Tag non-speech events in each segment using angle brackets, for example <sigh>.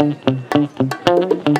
costumbrismo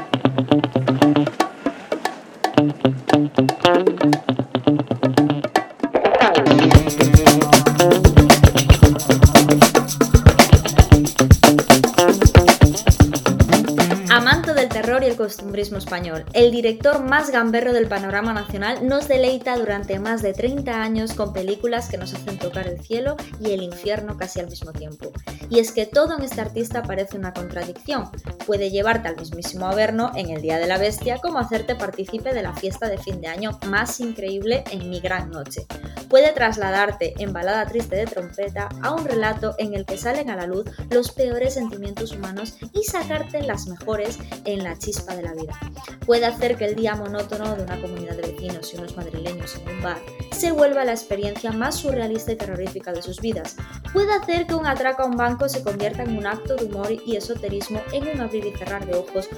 El director más gamberro del panorama nacional nos deleita durante más de 30 años con películas que nos hacen tocar el cielo y el infierno casi al mismo tiempo. Y es que todo en este artista parece una contradicción. Puede llevarte al mismísimo Averno en el Día de la Bestia como hacerte partícipe de la fiesta de fin de año más increíble en Mi Gran Noche. Puede trasladarte en Balada Triste de Trompeta a un relato en el que salen a la luz los peores sentimientos humanos y sacarte las mejores en La Chispa de la vida. Puede hacer que el día monótono de una comunidad de vecinos y unos madrileños en un bar se vuelva la experiencia más surrealista y terrorífica de sus vidas. Puede hacer que un atraco a un banco se convierta en un acto de humor y esoterismo en un abrir y cerrar de ojos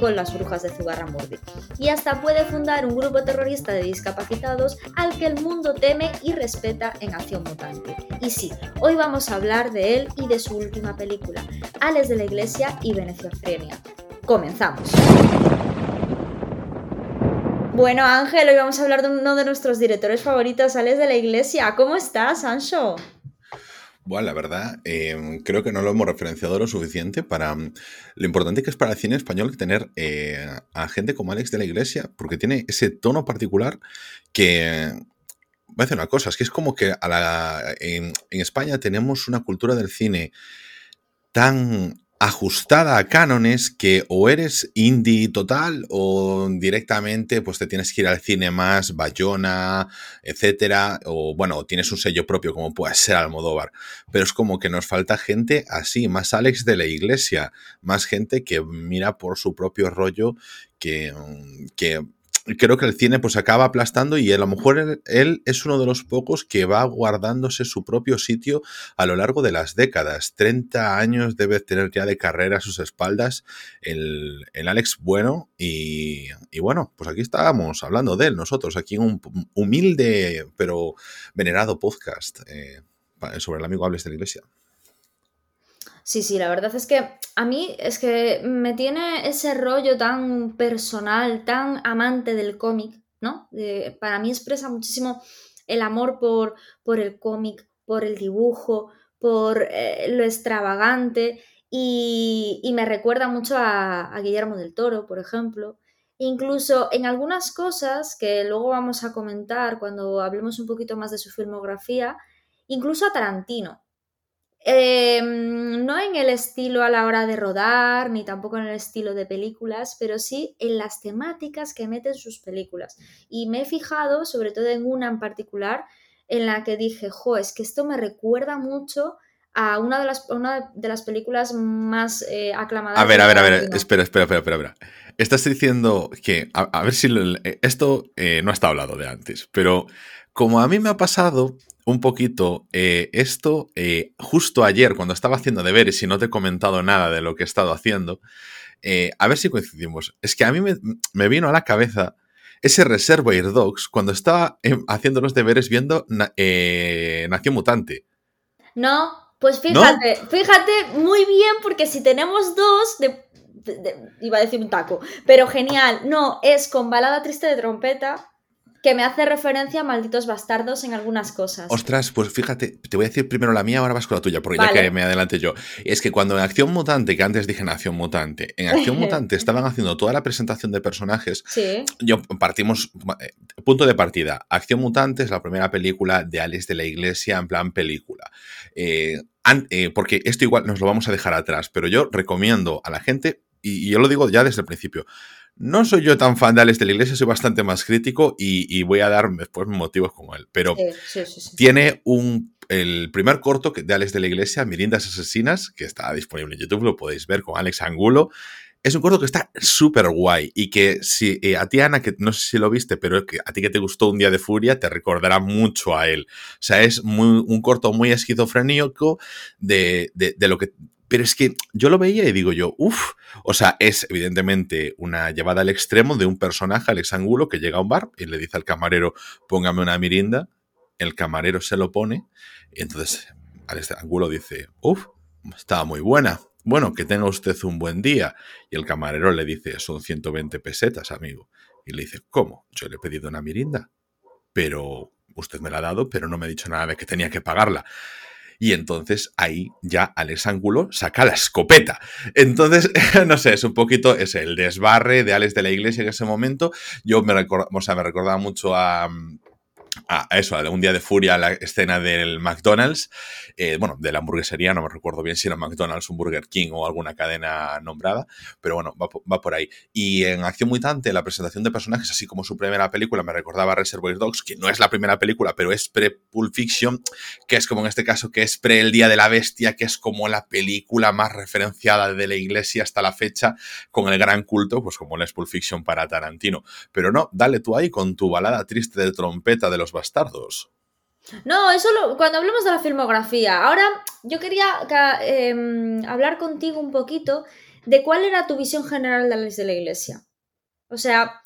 con las brujas de Zugarramurdi. Y hasta puede fundar un grupo terrorista de discapacitados al que el mundo teme y respeta en Acción Mutante. Y sí, hoy vamos a hablar de él y de su última película, Ales de la Iglesia y Veneciofrenia. Comenzamos. Bueno, Ángel, hoy vamos a hablar de uno de nuestros directores favoritos, Alex de la Iglesia. ¿Cómo estás, Ancho? Bueno, la verdad, em, creo que no lo hemos referenciado lo suficiente para mm, lo importante que es para el cine español tener eh, a gente como Alex de la Iglesia, porque tiene ese tono particular que voy a decir una cosa, es que es como que en España tenemos una cultura del cine tan ajustada a cánones que o eres indie total o directamente pues te tienes que ir al cine más, Bayona, etcétera, o bueno, tienes un sello propio como puede ser Almodóvar, pero es como que nos falta gente así, más Alex de la iglesia, más gente que mira por su propio rollo que, que creo que el cine pues acaba aplastando y a lo mejor él, es uno de los pocos que va guardándose su propio sitio a lo largo de las décadas. 30 años debe tener ya de carrera a sus espaldas el, Alex Bueno y, bueno, pues aquí estábamos hablando de él nosotros, aquí en un humilde pero venerado podcast eh, sobre el amigo Hables de la Iglesia. Sí, sí, la verdad es que a mí es que me tiene ese rollo tan personal, tan amante del cómic, ¿no? para mí expresa muchísimo el amor por, por el cómic, por el dibujo, por eh, lo extravagante y, me recuerda mucho a, a, Guillermo del Toro, por ejemplo. Incluso en algunas cosas que luego vamos a comentar cuando hablemos un poquito más de su filmografía, incluso a Tarantino. Em, no en el estilo a la hora de rodar, ni tampoco en el estilo de películas, pero sí en las temáticas que meten sus películas. Y me he fijado, sobre todo en una en particular, en la que dije, jo, es que esto me recuerda mucho a una de las, una de las películas más eh, aclamadas. A ver, a ver, a ver, espera, espera, espera, espera. Estás diciendo que, a, ver si esto eh, no está hablado de antes, pero como a mí me ha pasado un poquito eh, esto, eh, justo ayer cuando estaba haciendo deberes y no te he comentado nada de lo que he estado haciendo, eh, a ver si coincidimos. Es que a mí me, vino a la cabeza ese Reservoir Dogs cuando estaba haciendo los deberes viendo Nación Mutante. No, pues fíjate, fíjate muy bien porque si tenemos dos, iba a decir un taco, pero genial, no, es con balada triste de trompeta que me hace referencia a malditos bastardos en algunas cosas. Ostras, pues fíjate, te voy a decir primero la mía, ahora vas con la tuya, porque ya que me adelante yo. Es que cuando en Acción Mutante, que antes dije en Acción Mutante, en Acción <laughs> Mutante estaban haciendo toda la presentación de personajes, yo partimos, eh, punto de partida, Acción Mutante es la primera película de Alex de la Iglesia en plan película. Eh, eh, porque esto igual nos lo vamos a dejar atrás, pero yo recomiendo a la gente, y yo lo digo ya desde el principio, no soy yo tan fan de Alex de la Iglesia, soy bastante más crítico y, voy a dar después motivos como él. Pero tiene un, el primer corto de Alex de la Iglesia, Mirindas Asesinas, que está disponible en YouTube, lo podéis ver con Alex Angulo. Es un corto que está súper guay y que si eh, a ti, Ana, que no sé si lo viste, pero que a ti que te gustó Un Día de Furia, te recordará mucho a él. O sea, es muy, un corto muy esquizofrénico de, de lo que pero es que yo lo veía y digo yo, uff, o sea, es evidentemente una llevada al extremo de un personaje, Alex Angulo, que llega a un bar y le dice al camarero, póngame una mirinda, el camarero se lo pone, y entonces Alex Angulo dice, uff, estaba muy buena, Bueno, que tenga usted un buen día. Y el camarero le dice, son 120 pesetas, amigo. Y le dice, ¿cómo? Yo le he pedido una mirinda. Pero usted me la ha dado, pero no me ha dicho nada de que tenía que pagarla. Y entonces ahí ya Alex Ángulo saca la escopeta. Entonces, <laughs> no sé, es un poquito, es el desbarre de Alex de la Iglesia en ese momento. Yo me, o sea, me recordaba mucho a, a eso, a un día de furia, la escena del McDonald's, eh, bueno, de la hamburguesería, no me recuerdo bien si era McDonald's, un Burger King o alguna cadena nombrada, pero bueno, va, por ahí. Y en Acción Mutante, la presentación de personajes, así como su primera película, me recordaba Reservoir Dogs, que no es la primera película, pero es pre-Pulp Fiction, que es como en este caso, que es pre El Día de la Bestia, que es como la película más referenciada de la iglesia hasta la fecha, con el gran culto, pues como es Pulp Fiction para Tarantino. Pero no, dale tú ahí con tu balada triste de trompeta de los bastardos. No, eso cuando hablemos de la filmografía. Ahora yo quería em, hablar contigo un poquito de cuál era tu visión general de la de la iglesia. O sea,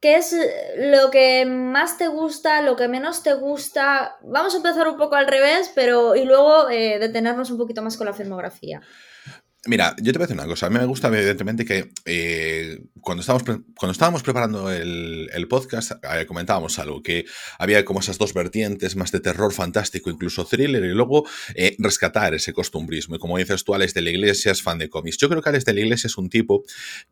¿qué es lo que más te gusta, lo que menos te gusta? Vamos a empezar un poco al revés, pero y luego eh, detenernos un poquito más con la filmografía. Mira, yo te voy a decir una cosa. A mí me gusta, evidentemente, que eh, cuando, estábamos, cuando estábamos preparando el, podcast, eh, comentábamos algo, que había como esas dos vertientes, más de terror fantástico, incluso thriller, y luego eh, rescatar ese costumbrismo. Y como dices tú, Alex de la Iglesia es fan de cómics. Yo creo que Alex de la Iglesia es un tipo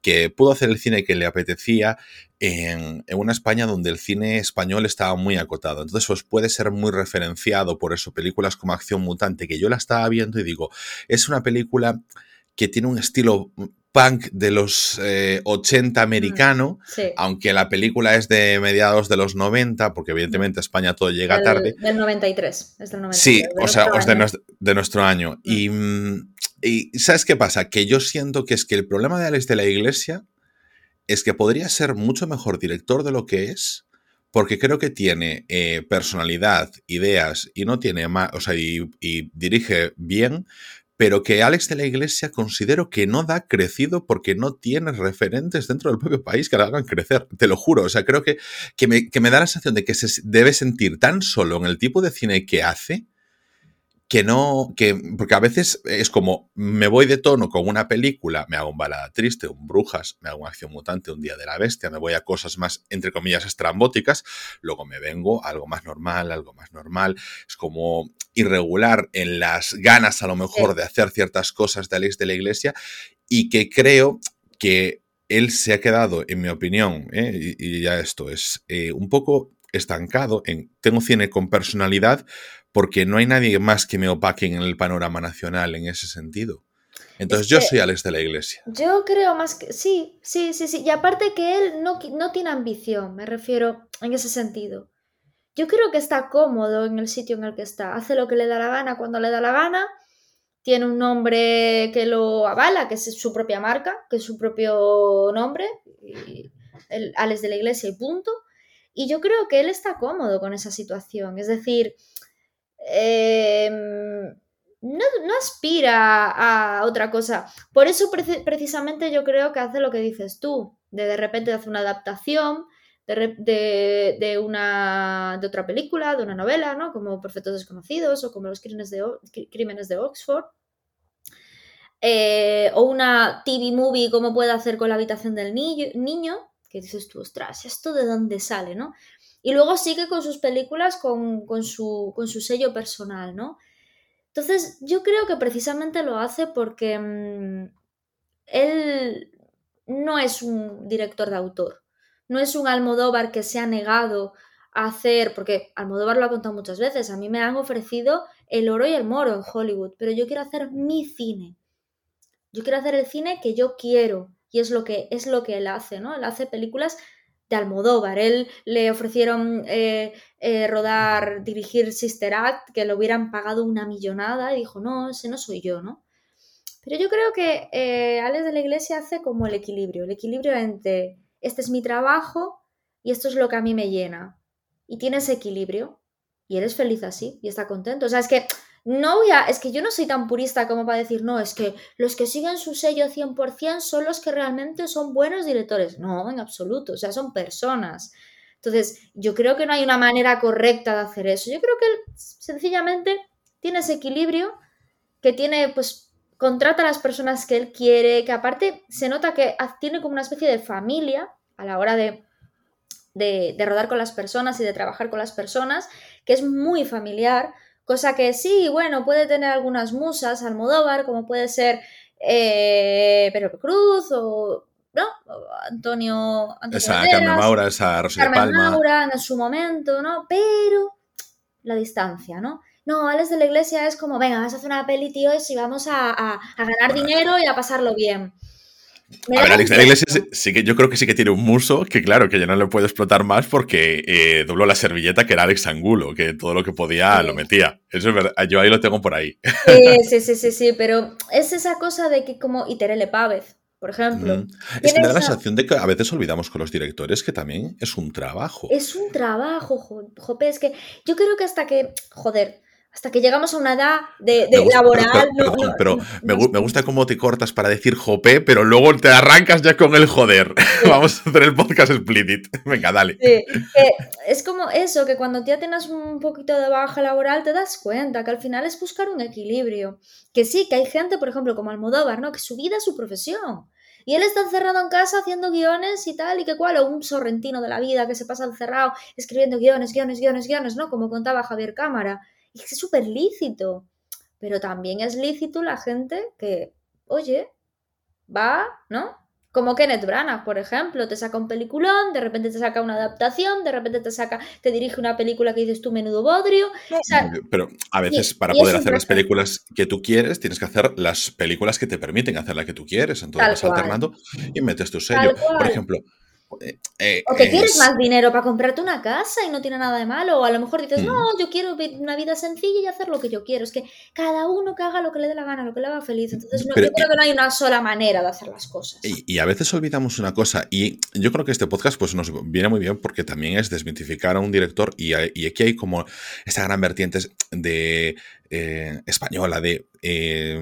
que pudo hacer el cine que le apetecía en, en, una España donde el cine español estaba muy acotado. Entonces, pues puede ser muy referenciado por eso, películas como Acción Mutante, que yo la estaba viendo y digo, es una película que tiene un estilo punk de los 80 eh, americano, aunque la película es de mediados de los 90, porque evidentemente España todo llega tarde. Del 93, es del 93. Sí, o sea, es de, nuestro año. Y, mm, y, ¿sabes qué pasa? Que yo siento que es que el problema de Alex de la Iglesia es que podría ser mucho mejor director de lo que es, porque creo que tiene eh, personalidad, ideas y no tiene más, o sea, y, y dirige bien, pero que Alex de la Iglesia considero que no da crecido porque no tiene referentes dentro del propio país que la hagan crecer, te lo juro. O sea, creo que, que, me, que me da la sensación de que se debe sentir tan solo en el tipo de cine que hace que no, que, porque a veces es como, me voy de tono con una película, me hago un balada triste, un brujas, me hago una acción mutante, un día de la bestia, me voy a cosas más, entre comillas, estrambóticas, luego me vengo a algo más normal, algo más normal, es como irregular en las ganas a lo mejor de hacer ciertas cosas de Alex de la Iglesia y que creo que él se ha quedado, en mi opinión, ¿eh? y, ya esto es eh, un poco estancado en, tengo cine con personalidad, porque no hay nadie más que me opaque en el panorama nacional en ese sentido. Entonces yo soy Alex de la Iglesia. Yo creo más que sí, sí, sí, sí. Y aparte que él no, no tiene ambición, me refiero en ese sentido. Yo creo que está cómodo en el sitio en el que está. Hace lo que le da la gana cuando le da la gana. Tiene un nombre que lo avala, que es su propia marca, que es su propio nombre. el Alex de la Iglesia y punto. Y yo creo que él está cómodo con esa situación. Es decir, Em, no, aspira a otra cosa. Por eso precisamente yo creo que hace lo que dices tú, de de repente hace una adaptación de, una, de otra película, de una novela, ¿no? Como Perfectos Desconocidos o como Los Crímenes de, Crímenes de Oxford. Eh, o una TV movie como puede hacer con la habitación del niño, niño, que dices tú, ostras, ¿esto de dónde sale, no? Y luego sigue con sus películas con, su, sello personal, ¿no? Entonces, yo creo que precisamente lo hace porque mm, él no es un director de autor, no es un Almodóvar que se ha negado a hacer, porque Almodóvar lo ha contado muchas veces, a mí me han ofrecido el oro y el moro en Hollywood, pero yo quiero hacer mi cine. Yo quiero hacer el cine que yo quiero y es lo que es lo que él hace, ¿no? Él hace películas de Almodóvar. Él le ofrecieron eh, eh, rodar, dirigir Sister Act, que le hubieran pagado una millonada, y dijo, no, ese no soy yo, ¿no? Pero yo creo que eh, Alex de la Iglesia hace como el equilibrio, el equilibrio entre este es mi trabajo y esto es lo que a mí me llena. Y tiene ese equilibrio y eres feliz así y está contento. O sea, es que no voy a, es que yo no soy tan purista como para decir, no, es que los que siguen su sello 100% son los que realmente son buenos directores. No, en absoluto, o sea, son personas. Entonces, yo creo que no hay una manera correcta de hacer eso. Yo creo que sencillamente tiene ese equilibrio que tiene, pues, contrata a las personas que él quiere, que aparte se nota que tiene como una especie de familia a la hora de, de, de rodar con las personas y de trabajar con las personas, que es muy familiar, cosa que sí, bueno, puede tener algunas musas, Almodóvar, como puede ser eh, Pedro Cruz o ¿no? Antonio, Antonio esa Carmen Maura, esa Rosa Carmen de Palma. Maura en su momento, ¿no? Pero la distancia, ¿no? No, Alex de la Iglesia es como, venga, vas a hacer una peli, tío, y vamos a, a, a ganar dinero y a pasarlo bien. A ver, Alex de la impresión- Iglesia sí, que yo creo que sí que tiene un muso que, claro, que ya no le puede explotar más porque eh, dobló la servilleta que era Alex Angulo, que todo lo que podía Sí. lo metía. Eso es verdad. Yo ahí lo tengo por ahí. Sí, <laughs> sí, sí, sí, sí, pero es esa cosa de que como, y Terele Pávez, por ejemplo, Mm. Es que me da la sensación de que a veces olvidamos con los directores que también es un trabajo. es un trabajo, jo- jope, es que yo creo que hasta que, joder, hasta que llegamos a una edad de, de Me gusta- laboral, pero, no- perdón, no- pero no- me, no gu- me gusta cómo te cortas para decir jope, pero luego te arrancas ya con el joder. <laughs> Vamos a hacer el podcast split it. <laughs> Venga, dale. Sí, es como eso, que cuando ya tienes un poquito de baja laboral te das cuenta que al final es buscar un equilibrio. Que sí, que hay gente, por ejemplo, como Almodóvar, ¿no? Que su vida es su profesión. Y él está encerrado en casa haciendo guiones y tal, y que cual, o un sorrentino de la vida que se pasa encerrado escribiendo guiones, guiones, guiones, guiones, ¿no? Como contaba Javier Cámara. Y es súper lícito. Pero también es lícito la gente que, oye, va, ¿no? Como Kenneth Branagh, por ejemplo, te saca un peliculón, de repente te saca una adaptación, de repente te saca, te dirige una película que dices tú menudo bodrio. O sea, Pero a veces y- para y poder hacer las películas que tú quieres, tienes que hacer las películas que te permiten hacer la que tú quieres. Entonces Tal vas cual. alternando y metes tu sello. Por ejemplo, eh, eh, O que quieres es- más dinero para comprarte una casa y no tiene nada de malo. O a lo mejor dices, Mm. no, yo quiero una vida sencilla y hacer lo que yo quiero. Es que cada uno que haga lo que le dé la gana, lo que le haga feliz. Entonces no- Pero- yo creo que no hay una sola manera de hacer las cosas. Y, y a veces olvidamos una cosa, y yo creo que este podcast pues, nos viene muy bien porque también es desmitificar a un director, y aquí hay como esta gran vertiente de eh, española de... eh,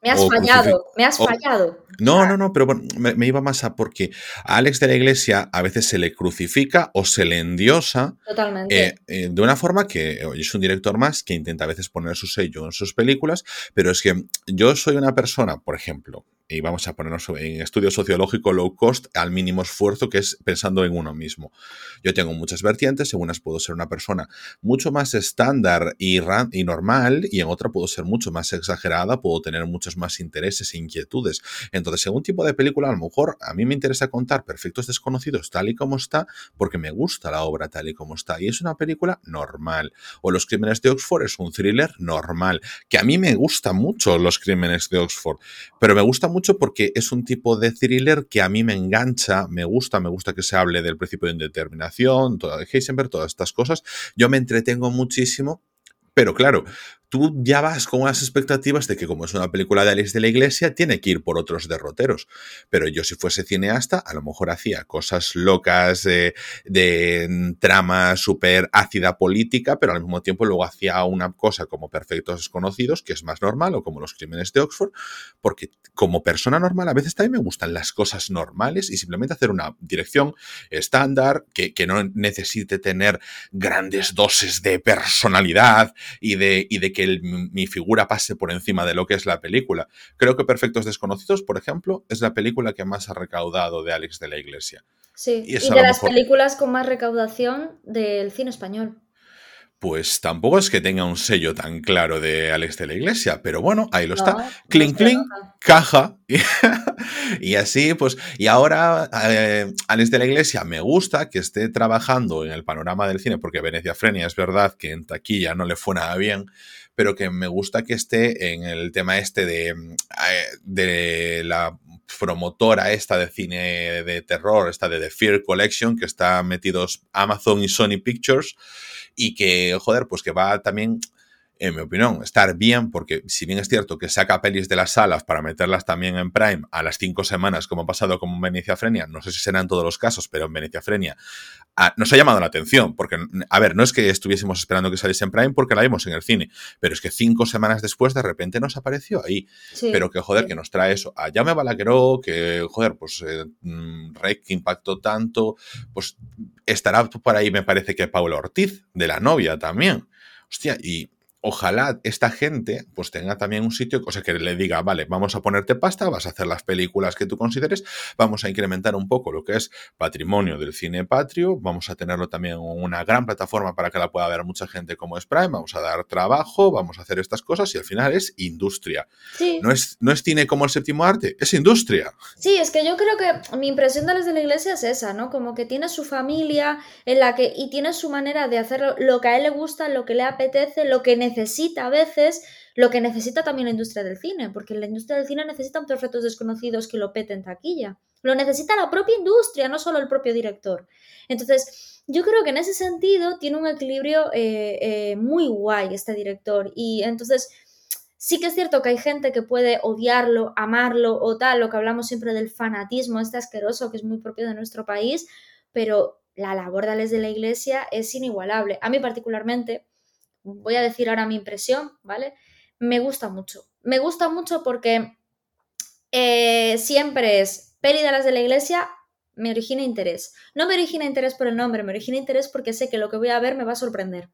Me has fallado, me has o- fallado. No, no, no, pero bueno, me, me iba más a porque a Alex de la Iglesia a veces se le crucifica o se le endiosa Totalmente. eh, eh, de una forma que oye, es un director más que intenta a veces poner su sello en sus películas, pero es que yo soy una persona, por ejemplo, y vamos a ponernos en estudio sociológico low cost al mínimo esfuerzo, que es pensando en uno mismo. Yo tengo muchas vertientes, en unas puedo ser una persona mucho más estándar y, y normal, y en otra puedo ser mucho más exagerada, puedo tener muchos más intereses e inquietudes. Entonces, según tipo de película, a lo mejor a mí me interesa contar Perfectos Desconocidos tal y como está, porque me gusta la obra tal y como está, y es una película normal. O Los Crímenes de Oxford es un thriller normal, que a mí me gusta mucho Los Crímenes de Oxford, pero me gusta mucho porque es un tipo de thriller que a mí me engancha, me gusta, me gusta que se hable del principio de indeterminación, toda de Heisenberg, todas estas cosas. Yo me entretengo muchísimo, pero claro, tú ya vas con unas expectativas de que como es una película de Alex de la Iglesia, tiene que ir por otros derroteros. Pero yo si fuese cineasta, a lo mejor hacía cosas locas de mm, trama súper ácida política, pero al mismo tiempo luego hacía una cosa como Perfectos Desconocidos, que es más normal, o como Los Crímenes de Oxford, porque como persona normal a veces también me gustan las cosas normales y simplemente hacer una dirección estándar que, que no necesite tener grandes dosis de personalidad y de, y de que el- mi figura pase por encima de lo que es la película. Creo que Perfectos Desconocidos, por ejemplo, es la película que más ha recaudado de Alex de la Iglesia. Sí, y de las mejor- películas con más recaudación del cine español. Pues tampoco es que tenga un sello tan claro de Alex de la Iglesia, pero bueno, ahí lo está. No, Clink, caja. <laughs> y así, pues, y ahora eh, Alex de la Iglesia me gusta que esté trabajando en el panorama del cine, porque Venecia Frenia es verdad que en taquilla no le fue nada bien, pero que me gusta que esté en el tema este de, mm, eh, de la promotora esta de cine de terror, esta de The Fear Collection, que está metidos Amazon y Sony Pictures, y que, joder, pues que va también en mi opinión, estar bien, porque si bien es cierto que saca pelis de las salas para meterlas también en Prime a las cinco semanas, como ha pasado con Venecia Frenia, no sé si será en todos los casos, pero en Venecia Frenia ah, nos ha llamado la atención, porque, a ver, no es que estuviésemos esperando que saliese en Prime porque la vimos en el cine, pero es que cinco semanas después de repente nos apareció ahí. Sí, Pero que joder, sí. que nos trae eso. A Jaume Balagueró, que joder, pues eh, mm, Rec impactó tanto, pues estará por ahí, me parece que Paula Ortiz, de la novia también. Hostia, y ojalá esta gente pues tenga también un sitio, o sea, que le diga, vale, vamos a ponerte pasta, vas a hacer las películas que tú consideres, vamos a incrementar un poco lo que es patrimonio del cine patrio, vamos a tenerlo también una gran plataforma para que la pueda ver mucha gente como es Prime, vamos a dar trabajo, vamos a hacer estas cosas y al final es industria. No, es, no es cine como el séptimo arte, es industria. Sí, es que yo creo que mi impresión de las de la iglesia es esa, ¿no? Como que tiene su familia en la que y tiene su manera de hacer lo que a él le gusta, lo que le apetece, lo que necesita a veces, lo que necesita también la industria del cine, porque la industria del cine necesita un perfectos desconocidos que lo peten taquilla. Lo necesita la propia industria, no solo el propio director. Entonces, yo creo que en ese sentido tiene un equilibrio eh, eh, muy guay este director. Y entonces, sí que es cierto que hay gente que puede odiarlo, amarlo o tal, lo que hablamos siempre del fanatismo, este asqueroso que es muy propio de nuestro país, pero la labor de de la Iglesia es inigualable. A mí particularmente, voy a decir ahora mi impresión, ¿vale? Me gusta mucho. Me gusta mucho porque eh, siempre es peli de las de la Iglesia, me origina interés. No me origina interés por el nombre, me origina interés porque sé que lo que voy a ver me va a sorprender.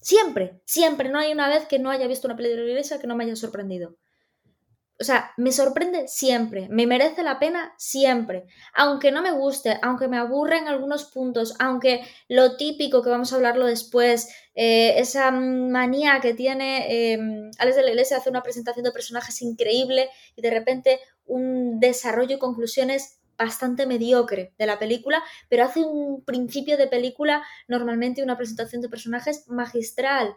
Siempre, siempre. No hay una vez que no haya visto una peli de la Iglesia que no me haya sorprendido o sea, me sorprende siempre, me merece la pena siempre, aunque no me guste, aunque me aburra en algunos puntos, aunque lo típico que vamos a hablarlo después, eh, esa manía que tiene eh, Alex de la Iglesia hace una presentación de personajes increíble y de repente un desarrollo y conclusiones bastante mediocre de la película, pero hace un principio de película, normalmente una presentación de personajes magistral.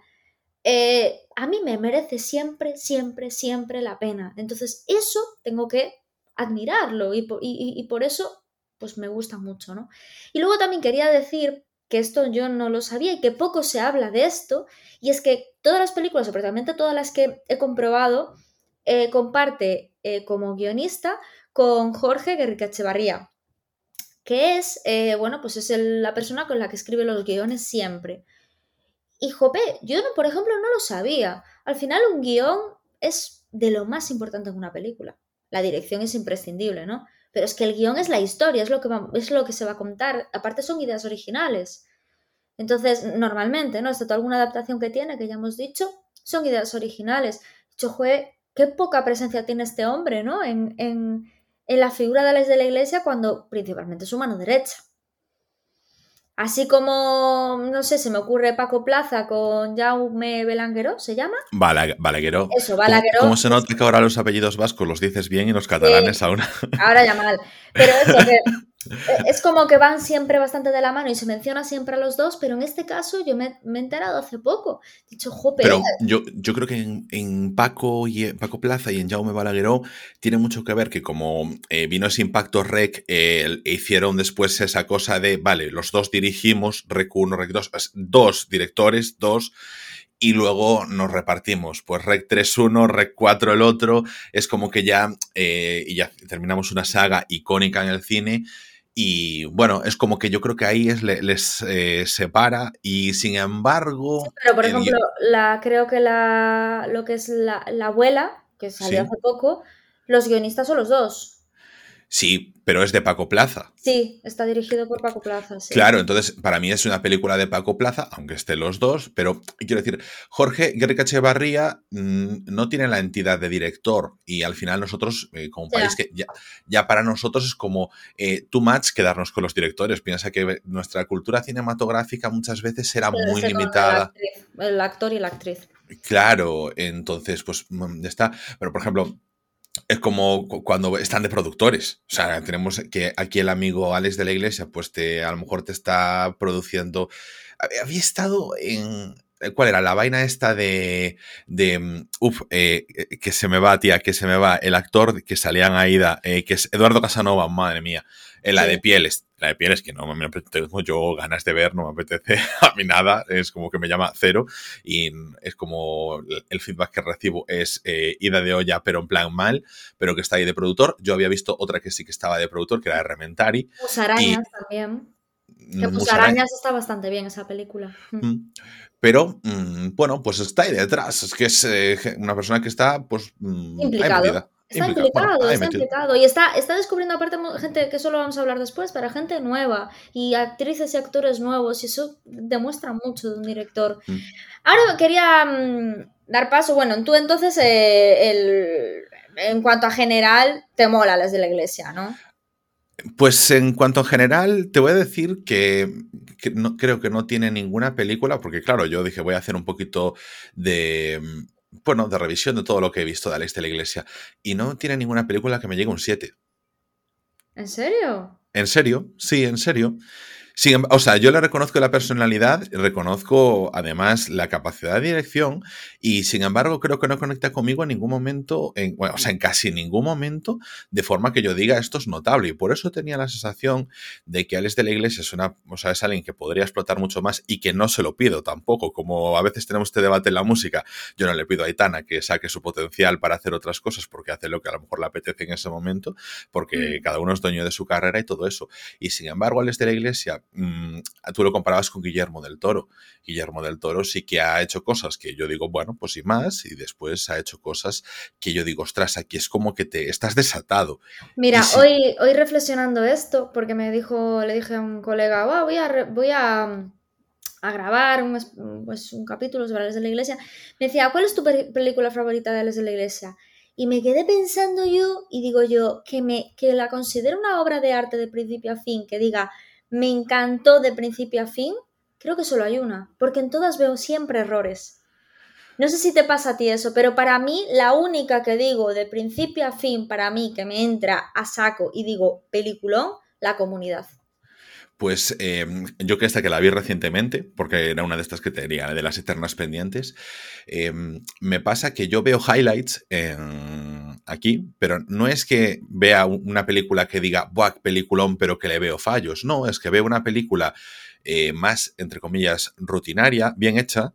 Eh, a mí me merece siempre, siempre, siempre la pena. Entonces, eso tengo que admirarlo y, por eso, pues me gusta mucho, ¿no? Y luego también quería decir que esto yo no lo sabía y que poco se habla de esto, y es que todas las películas, o prácticamente todas las que he comprobado, eh, comparte eh, como guionista con Jorge Guerrica Echevarría, que es, bueno, pues es la persona con la que escribe los guiones siempre. Y jope, yo por ejemplo no lo sabía. Al final un guion es de lo más importante en una película. La dirección es imprescindible, ¿no? Pero es que el guion es la historia, es lo que, es lo que se va a contar. Aparte son ideas originales. Entonces, normalmente, ¿no? Excepto alguna adaptación que tiene, que ya hemos dicho, son ideas originales. Dicho, qué poca presencia tiene este hombre, ¿no? En, en, en la figura de las de la iglesia cuando principalmente es su mano derecha. Así como, no sé, se me ocurre Paco Plaza con Jaume Belangueró, ¿se llama? Balagueró. Eso, Balagueró. ¿Cómo, se nota que ahora los apellidos vascos los dices bien y los catalanes aún? Ahora ya mal. Pero eso, que <laughs> es como que van siempre bastante de la mano y se menciona siempre a los dos, pero en este caso yo me, he enterado hace poco. He dicho, jope. Pero yo, yo creo que en, Paco, y, Paco Plaza y en Jaume Balagueró tiene mucho que ver que como eh, vino ese impacto rec, eh, hicieron después esa cosa de, vale, los dos dirigimos, rec 1, rec 2, dos directores, dos y luego nos repartimos. Pues Rec 3-1, Rec 4 el otro. Es como que ya, y ya terminamos una saga icónica en el cine y bueno, es como que yo creo que ahí es, les eh, separa y sin embargo... pero por ejemplo, la, creo que la, lo que es la, abuela, que salió hace poco, los guionistas son los dos. Sí, pero es de Paco Plaza. Sí, está dirigido por Paco Plaza. Claro, entonces para mí es una película de Paco Plaza, aunque estén los dos, pero quiero decir, Jorge Guerrica Echevarría mm, no tiene la entidad de director y al final nosotros, eh, como país, que ya, para nosotros es como eh, too much quedarnos con los directores. Piensa que nuestra cultura cinematográfica muchas veces era muy limitada. El actor y la actriz. Claro, entonces, pues mm, ya está. Pero por ejemplo, es como cuando están de productores. O sea, tenemos que aquí el amigo Alex de la Iglesia, pues te, a lo mejor te está produciendo. Había estado en. ¿Cuál era? La vaina esta de. de mm, uf, eh, que se me va, tía, que se me va. El actor que salía en Aida, eh, que es Eduardo Casanova, madre mía. En la de pieles la de pieles que no me tengo yo ganas de ver, no me apetece <laughs> a mí nada, es como que me llama cero y es como el feedback que recibo es eh, ida de olla, pero en plan mal, pero que está ahí de productor. Yo había visto otra que sí que estaba de productor, que era de Rementari. Musarañas también. Que Musarañas está bastante bien esa película. Mm. Mm. Pero, mm, bueno, pues está ahí detrás. Es que es eh, una persona que está, pues, implicado. Está implicado, está implicado. Y está, está descubriendo aparte gente que solo vamos a hablar después, para gente nueva y actrices y actores nuevos. Y eso demuestra mucho de un director. Mm. Ahora quería mm, dar paso. Bueno, tú entonces, eh, el, en cuanto a general, te mola las de la iglesia, ¿no? Pues en cuanto a general, te voy a decir que, no, creo que no tiene ninguna película, porque claro, yo dije voy a hacer un poquito de, bueno, de revisión de todo lo que he visto de Alex de la Iglesia, y no tiene ninguna película que me llegue un 7. ¿En serio? ¿En serio? Sí, en serio o sea, yo le reconozco la personalidad, reconozco además la capacidad de dirección y sin embargo creo que no conecta conmigo en ningún momento, en, o sea, en casi ningún momento, de forma que yo diga esto es notable. Y por eso tenía la sensación de que Alex de la Iglesia es, una, o sea, es alguien que podría explotar mucho más y que no se lo pido tampoco. Como a veces tenemos este debate en la música, yo no le pido a Aitana que saque su potencial para hacer otras cosas porque hace lo que a lo mejor le apetece en ese momento, porque mm. cada uno es dueño de su carrera y todo eso. Y sin embargo, Alex de la Iglesia Mm, tú lo comparabas con Guillermo del Toro. Guillermo del Toro sí que ha hecho cosas que yo digo, bueno, pues y más, y después ha hecho cosas que yo digo, ostras, aquí es como que te estás desatado. Mira, hoy, hoy reflexionando esto, porque me dijo, le dije a un colega, voy a, voy a, grabar un, pues, un capítulo sobre Ales de la Iglesia, me decía, ¿cuál es tu película favorita de Ales de la Iglesia? Y me quedé pensando yo, y digo yo, que, me, que la considero una obra de arte de principio a fin, que diga, me encantó de principio a fin, creo que solo hay una, porque en todas veo siempre errores. No sé si te pasa a ti eso, pero para mí la única que digo de principio a fin, para mí que me entra a saco y digo peliculón, la comunidad. Pues em, yo que esta que la vi recientemente, porque era una de estas que tenía, de las eternas pendientes, em, me pasa que yo veo highlights aquí, pero no es que vea una película que diga, ¡buah, peliculón, pero que le veo fallos! No, es que veo una película eh, más, entre comillas, rutinaria, bien hecha,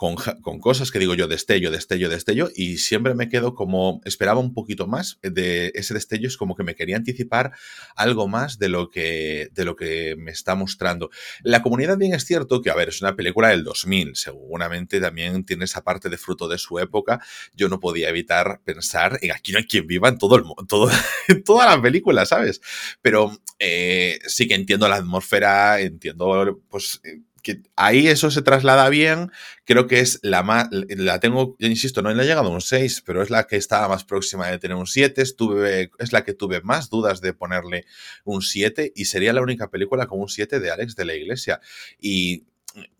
con, cosas que digo yo, destello, destello, destello, y siempre me quedo como, esperaba un poquito más de ese destello, es como que me quería anticipar algo más de lo que, de lo que me está mostrando. La comunidad bien es cierto que, a ver, es una película del 2000, seguramente también tiene esa parte de fruto de su época, yo no podía evitar pensar en aquí no hay quien viva en todo el todo, <laughs> en toda la película, ¿sabes? Pero eh, sí que entiendo la atmósfera, entiendo, pues que ahí eso se traslada bien, creo que es la más, la tengo, yo insisto, no le ha llegado a un 6, pero es la que estaba más próxima de tener un 7, estuve, es la que tuve más dudas de ponerle un 7 y sería la única película con un 7 de Alex de la Iglesia. Y,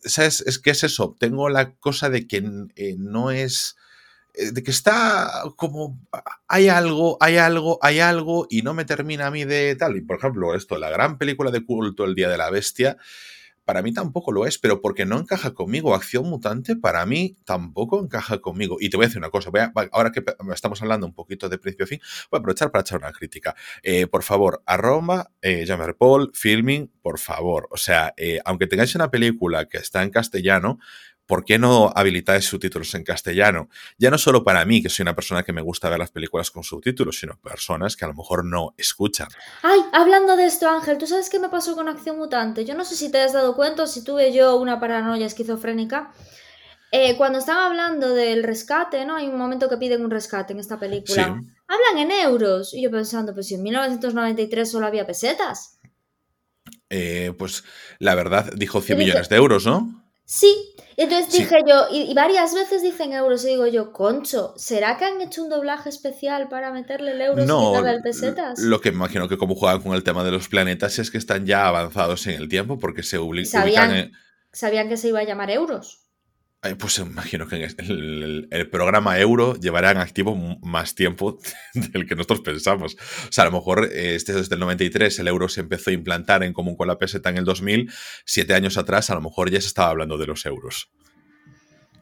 ¿sabes? Es que es eso, tengo la cosa de que eh, no es eh, de que está como hay algo, hay algo, hay algo y no me termina a mí de tal. Y por ejemplo, esto, la gran película de culto El Día de la Bestia, para mí tampoco lo es, pero porque no encaja conmigo. Acción mutante para mí tampoco encaja conmigo. Y te voy a decir una cosa, ahora que estamos hablando un poquito de principio a fin, voy a aprovechar para echar una crítica. Eh, por favor, a Roma, eh, Paul, Filming, por favor. O sea, eh, aunque tengáis una película que está en castellano, ¿por qué no habilitáis subtítulos en castellano? Ya no solo para mí, que soy una persona que me gusta ver las películas con subtítulos, sino personas que a lo mejor no escuchan. Ay, hablando de esto, Ángel, ¿tú sabes qué me pasó con Acción Mutante? Yo no sé si te has dado cuenta o si tuve yo una paranoia esquizofrénica. Eh, cuando están hablando del rescate, ¿no? Hay un momento que piden un rescate en esta película. Hablan en euros. Y yo pensando, pues si en 1993 solo había pesetas. Eh, pues la verdad dijo 100 millones de euros, ¿no? Sí, entonces dije yo, y, varias veces dicen euros, y digo yo, concho, ¿será que han hecho un doblaje especial para meterle el euro no, y el pesetas? Lo que imagino que como juegan con el tema de los planetas es que están ya avanzados en el tiempo porque se ubican ¿Sabían, ¿Sabían que se iba a llamar euros? Pues imagino que el, programa euro llevará en activo más tiempo <laughs> del que nosotros pensamos. O sea, a lo mejor eh, este desde el 93 el euro se empezó a implantar en común con la peseta en el 2000. Siete años atrás a lo mejor ya se estaba hablando de los euros.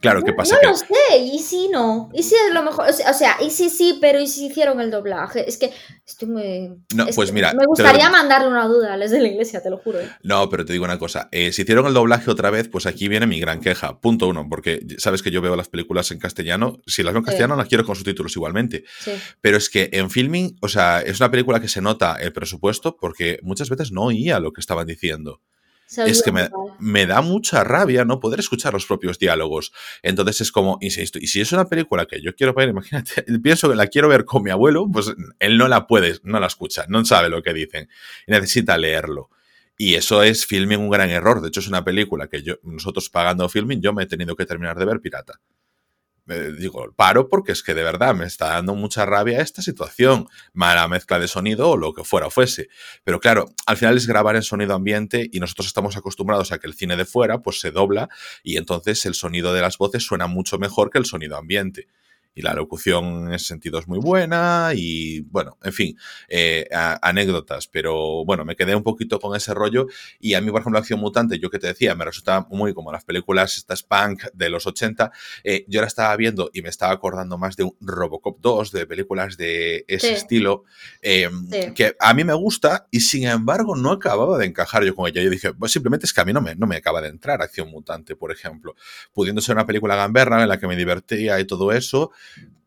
Claro, ¿qué pasa? No lo sé, y si no, y si es lo mejor, o sea, y si sí, pero y si hicieron el doblaje, es que estoy muy... No, pues mira... Me gustaría mandarle una duda a los de la iglesia, te lo juro. ¿eh? No, pero te digo una cosa, eh, si hicieron el doblaje otra vez, pues aquí viene mi gran queja, punto uno, porque sabes que yo veo las películas en castellano, si las veo en castellano las quiero con subtítulos igualmente, sí. pero es que en filming, o sea, es una película que se nota el presupuesto porque muchas veces no oía lo que estaban diciendo. Es que me, da mucha rabia no poder escuchar los propios diálogos. Entonces es como, insisto, y si es una película que yo quiero ver, <laughs> imagínate, pienso que la quiero ver con mi abuelo, pues él no la puede, no la escucha, no sabe lo que dicen y necesita leerlo. Y eso es filming un gran error. De hecho, es una película que yo, nosotros pagando filming, yo me he tenido que terminar de ver pirata digo, paro porque es que de verdad me está dando mucha rabia esta situación, mala mezcla de sonido o lo que fuera fuese. Pero claro, al final es grabar en sonido ambiente y nosotros estamos acostumbrados a que el cine de fuera pues se dobla y entonces el sonido de las voces suena mucho mejor que el sonido ambiente y la locución en ese sentido es muy buena y bueno, en fin, eh, anécdotas, pero bueno, me quedé un poquito con ese rollo y a mí, por ejemplo, Acción Mutante, yo que te decía, me resulta muy como las películas estas punk de los 80, eh, yo la estaba viendo y me estaba acordando más de un Robocop 2, de películas de ese estilo, em, que a mí me gusta y sin embargo no acababa de encajar yo con ella. Yo dije, pues simplemente es que a mí no me, no me acaba de entrar Acción Mutante, por ejemplo, pudiendo ser una película gamberra en la que me divertía y todo eso,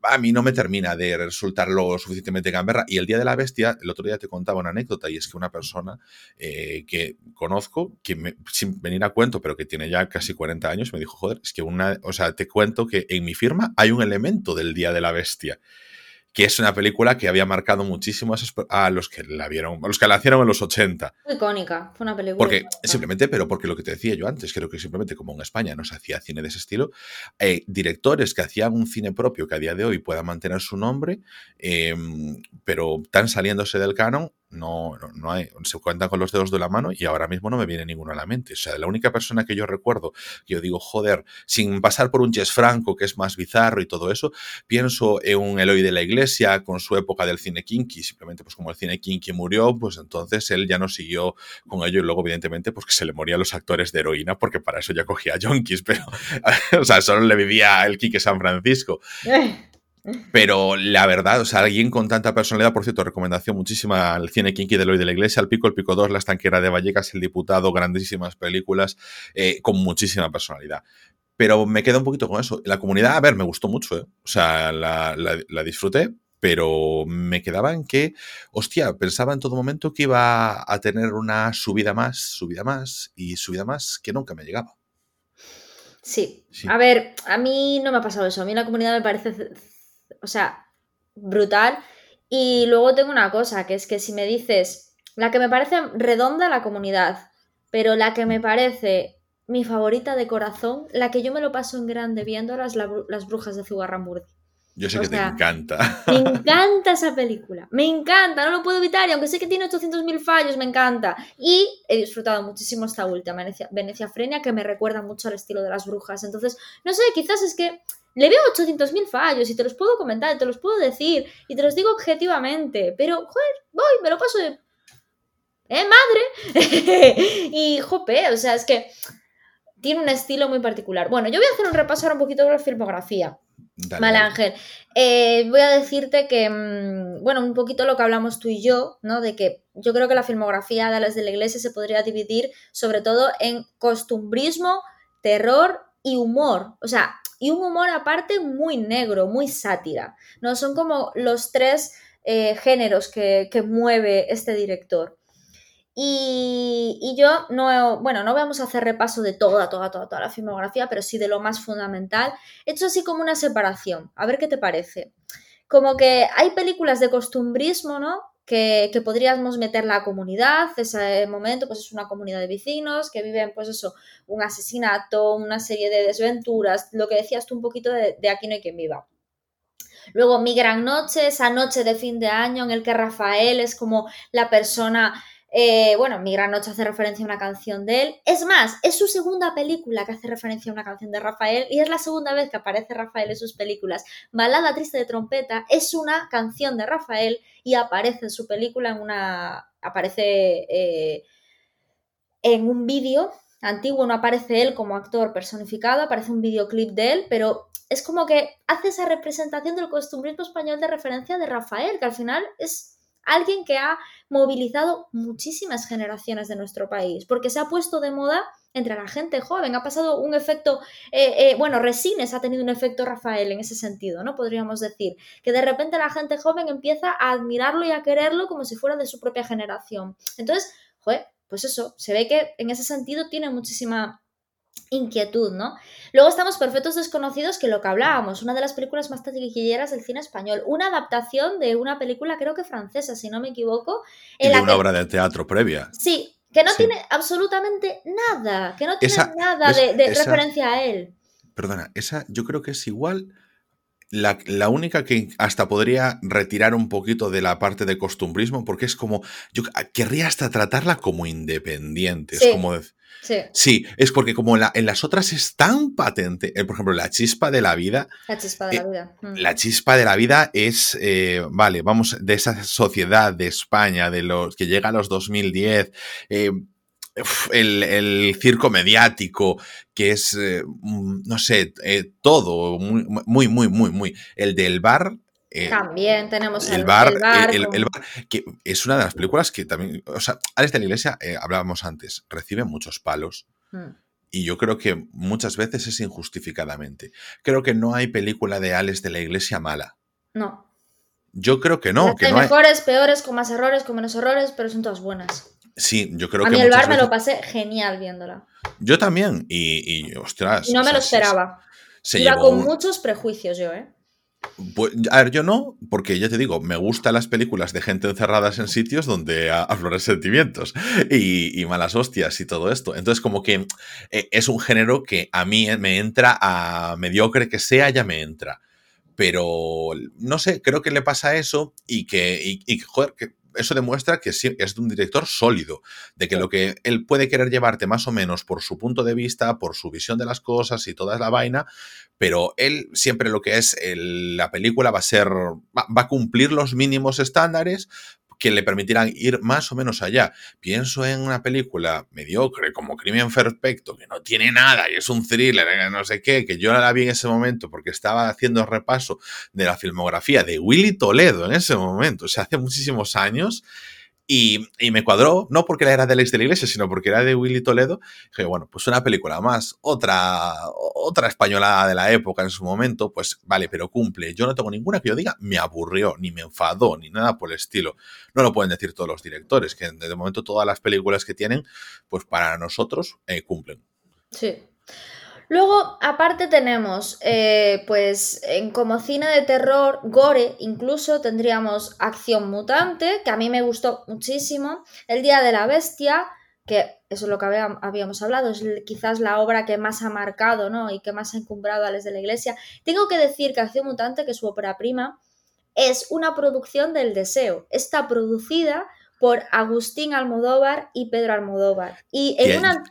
a mí no me termina de resultar lo suficientemente gamberra. Y el Día de la Bestia, el otro día te contaba una anécdota y es que una persona eh, que conozco, que sin venir a cuento, pero que tiene ya casi 40 años, me dijo, joder, es que una, o sea, te cuento que en mi firma hay un elemento del Día de la Bestia que es una película que había marcado muchísimo a los que la vieron, a los que la hicieron en los 80. Muy icónica, fue una película. Porque, simplemente, pero porque lo que te decía yo antes, creo que simplemente como en España no se hacía cine de ese estilo, eh, directores que hacían un cine propio que a día de hoy pueda mantener su nombre, em, pero tan saliéndose del canon, no, no, hay, se cuentan con los dedos de la mano y ahora mismo no me viene ninguno a la mente. O sea, la única persona que yo recuerdo yo digo, joder, sin pasar por un Jess Franco que es más bizarro y todo eso, pienso en un Eloy de la Iglesia con su época del cine kinky. Simplemente, pues como el cine kinky murió, pues entonces él ya no siguió con ello y luego, evidentemente, pues que se le morían los actores de heroína porque para eso ya cogía junkies, pero, <laughs> o sea, solo le vivía el Quique San Francisco. <laughs> Pero la verdad, o sea, alguien con tanta personalidad, por cierto, recomendación muchísima al cine Kinky de Loy de la Iglesia, El Pico, El Pico 2, La Estanquera de Vallecas, El Diputado, grandísimas películas eh, con muchísima personalidad. Pero me quedo un poquito con eso. La comunidad, a ver, me gustó mucho, ¿eh? O sea, la, la disfruté, pero me quedaba en que, hostia, pensaba en todo momento que iba a tener una subida más, subida más y subida más que nunca me llegaba. Sí. sí. A ver, a mí no me ha pasado eso. A mí la comunidad me parece o sea, brutal. Y luego tengo una cosa, que es que si me dices, la que me parece redonda la comunidad, pero la que me parece mi favorita de corazón, la que yo me lo paso en grande viendo las, las brujas de Zugarramurdi. Yo sé que te encanta. Me <laughs> encanta esa película. Me encanta, no lo puedo evitar. Y aunque sé que tiene 800.000 fallos, me encanta. Y he disfrutado muchísimo esta última, Venecia, Venecia Frenia, que me recuerda mucho al estilo de las brujas. Entonces, no sé, quizás es que le veo 800.000 fallos y te los puedo comentar, te los puedo decir y te los digo objetivamente, pero, joder, voy, me lo paso de... ¡Eh, madre! <laughs> y, jope, o sea, es que tiene un estilo muy particular. Bueno, yo voy a hacer un repaso ahora un poquito de la filmografía. vale, Ángel. Eh, voy a decirte que, mm, bueno, un poquito lo que hablamos tú y yo, ¿no? De que yo creo que la filmografía de las de la iglesia se podría dividir sobre todo en costumbrismo, terror y humor. O sea, y un humor aparte muy negro, muy sátira. ¿no? Son como los tres eh, géneros que, mueve este director. Y, yo no, bueno, no vamos a hacer repaso de toda, toda, toda, toda la filmografía, pero sí de lo más fundamental. He hecho así como una separación, a ver qué te parece. Como que hay películas de costumbrismo, ¿no? Que, podríamos meter la comunidad, ese momento pues es una comunidad de vecinos que viven pues eso, un asesinato, una serie de desventuras, lo que decías tú un poquito de, de aquí no hay quien viva. Luego Mi Gran Noche, esa noche de fin de año en el que Rafael es como la persona eh, bueno, Mi Gran Noche hace referencia a una canción de él. Es más, es su segunda película que hace referencia a una canción de Rafael y es la segunda vez que aparece Rafael en sus películas. Balada Triste de Trompeta es una canción de Rafael y aparece en su película en una. aparece eh, en un vídeo antiguo, no aparece él como actor personificado, aparece un videoclip de él, pero es como que hace esa representación del costumbrismo español de referencia de Rafael, que al final es alguien que ha movilizado muchísimas generaciones de nuestro país, porque se ha puesto de moda entre la gente joven, ha pasado un efecto, eh, eh, bueno, Resines ha tenido un efecto Rafael en ese sentido, ¿no? Podríamos decir, que de repente la gente joven empieza a admirarlo y a quererlo como si fuera de su propia generación. Entonces, pues eso, se ve que en ese sentido tiene muchísima inquietud, ¿no? Luego estamos Perfectos Desconocidos, que lo que hablábamos, una de las películas más taquilleras del cine español, una adaptación de una película creo que francesa, si no me equivoco. En de una obra de teatro previa. Sí, que no tiene absolutamente nada, que no tiene nada de, referencia a él. Perdona, esa yo creo que es igual la, la, única que hasta podría retirar un poquito de la parte de costumbrismo, porque es como, yo querría hasta tratarla como independiente, es como... Sí. sí. es porque como en las otras es tan patente, eh, por ejemplo, la chispa de la vida. La chispa de la eh, vida. Mm. La chispa de la vida es, eh, vale, vamos, de esa sociedad de España, de los que llega a los 2010, el, circo mediático, que es, mm, no sé, todo, muy, muy, muy, muy, muy. El del bar, también tenemos el, bar, el, bar, que es una de las películas que también, o sea, Alex de la Iglesia, hablábamos antes, recibe muchos palos. Hmm. Y yo creo que muchas veces es injustificadamente. Creo que no hay película de Alex de la Iglesia mala. No. Yo creo que no. Que hay mejores, peores, con más errores, con menos errores, pero son todas buenas. Sí, yo creo que. A mí el bar me lo pasé genial viéndola. Yo también, y, y ostras. Y no me lo esperaba. Se, Iba con muchos prejuicios yo, ¿eh? Pues, a ver, yo no, porque ya te digo, me gustan las películas de gente encerradas en sitios donde afloran sentimientos y, malas hostias y todo esto. Entonces, como que eh, es un género que a mí me entra, a mediocre que sea, ya me entra. Pero, no sé, creo que le pasa eso y que, y, joder, que eso demuestra que es un director sólido, de que lo que él puede querer llevarte más o menos por su punto de vista, por su visión de las cosas y toda la vaina, pero él siempre lo que es la película va a ser, va, a cumplir los mínimos estándares que le permitirán ir más o menos allá. Pienso en una película mediocre como Crimen Perfecto, que no tiene nada y es un thriller, eh, no sé qué, que yo la vi en ese momento porque estaba haciendo repaso de la filmografía de Willy Toledo en ese momento, o sea, hace muchísimos años. Y, me cuadró, no porque era de Alex de la Iglesia, sino porque era de Willy Toledo. Dije, bueno, pues una película más, otra, otra española de la época en su momento, pues vale, pero cumple. Yo no tengo ninguna que yo diga me aburrió, ni me enfadó, ni nada por el estilo. No lo pueden decir todos los directores, que de momento todas las películas que tienen, pues para nosotros eh, cumplen. Sí. Luego, aparte tenemos, eh, pues, en, como cine de terror, gore, incluso tendríamos Acción Mutante, que a mí me gustó muchísimo, El Día de la Bestia, que eso es lo que habíamos hablado, es quizás la obra que más ha marcado, ¿no? Y que más ha encumbrado a los de la iglesia. Tengo que decir que Acción Mutante, que es su ópera prima, es una producción del deseo. Está producida por Agustín Almodóvar y Pedro Almodóvar. Y en una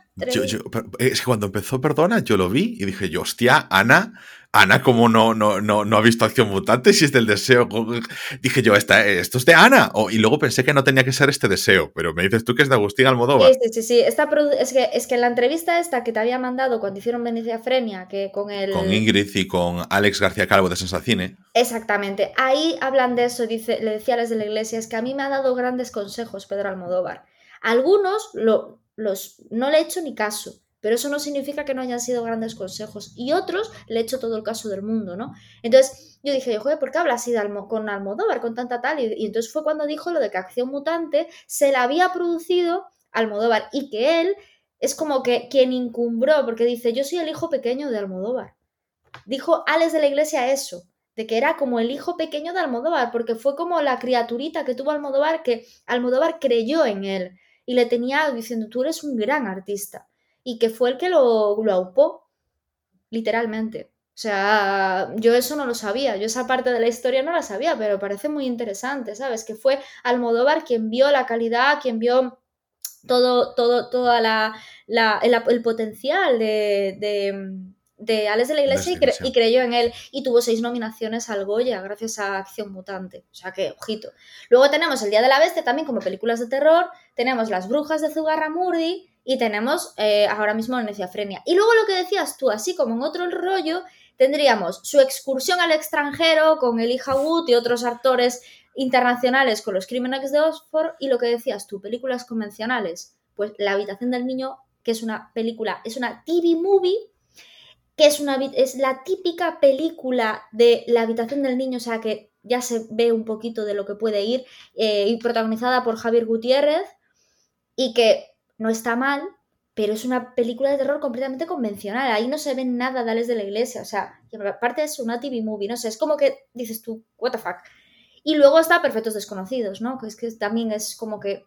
es que cuando empezó, perdona, yo lo vi y dije yo, hostia, Ana, Ana, ¿cómo no, no, no, no ha visto Acción Mutante si es del deseo? Dije yo, esto es de Ana. y luego pensé que no tenía que ser este deseo, pero me dices tú que es de Agustín Almodóvar. Sí, sí, sí. Esta es, que, es que en la entrevista esta que te había mandado cuando hicieron Venecia Frenia, que con el... Con Ingrid y con Alex García Calvo de Sensacine. Exactamente. Ahí hablan de eso, dice, le decía a las de la iglesia, es que a mí me ha dado grandes consejos Pedro Almodóvar. Algunos lo, los, no le he hecho ni caso, pero eso no significa que no hayan sido grandes consejos. Y otros le he hecho todo el caso del mundo, ¿no? Entonces yo dije, joder, ¿por qué habla así con Almodóvar, con tanta tal? Y, entonces fue cuando dijo lo de que Acción Mutante se la había producido Almodóvar y que él es como que quien incumbró, porque dice, yo soy el hijo pequeño de Almodóvar. Dijo Alex de la Iglesia eso, de que era como el hijo pequeño de Almodóvar, porque fue como la criaturita que tuvo Almodóvar, que Almodóvar creyó en él y le tenía diciendo, tú eres un gran artista. Y que fue el que lo, lo aupó, literalmente. O sea, yo eso no lo sabía, yo esa parte de la historia no la sabía, pero parece muy interesante, ¿sabes? Que fue Almodóvar quien vio la calidad, quien vio todo, todo, toda la, el, potencial de, de Alex de la Iglesia y, creyó en él y tuvo seis nominaciones al Goya gracias a Acción Mutante. O sea que, ojito. Luego tenemos El Día de la Bestia también como películas de terror, tenemos Las Brujas de Zugarramurdi y tenemos eh, ahora mismo Neciafrenia. Y luego lo que decías tú, así como en otro rollo, tendríamos su excursión al extranjero con Elijah Wood y otros actores internacionales con los crímenes de Oxford y lo que decías tú, películas convencionales. Pues La habitación del niño, que es una película, es una TV movie que es, una, es la típica película de la habitación del niño, o sea que ya se ve un poquito de lo que puede ir, eh, y protagonizada por Javier Gutiérrez, y que no está mal, pero es una película de terror completamente convencional. Ahí no se ve nada de Alex de la Iglesia. O sea, aparte es una TV movie, no sé, es como que dices tú, what the fuck. Y luego está Perfectos Desconocidos, ¿no? Que es que también es como que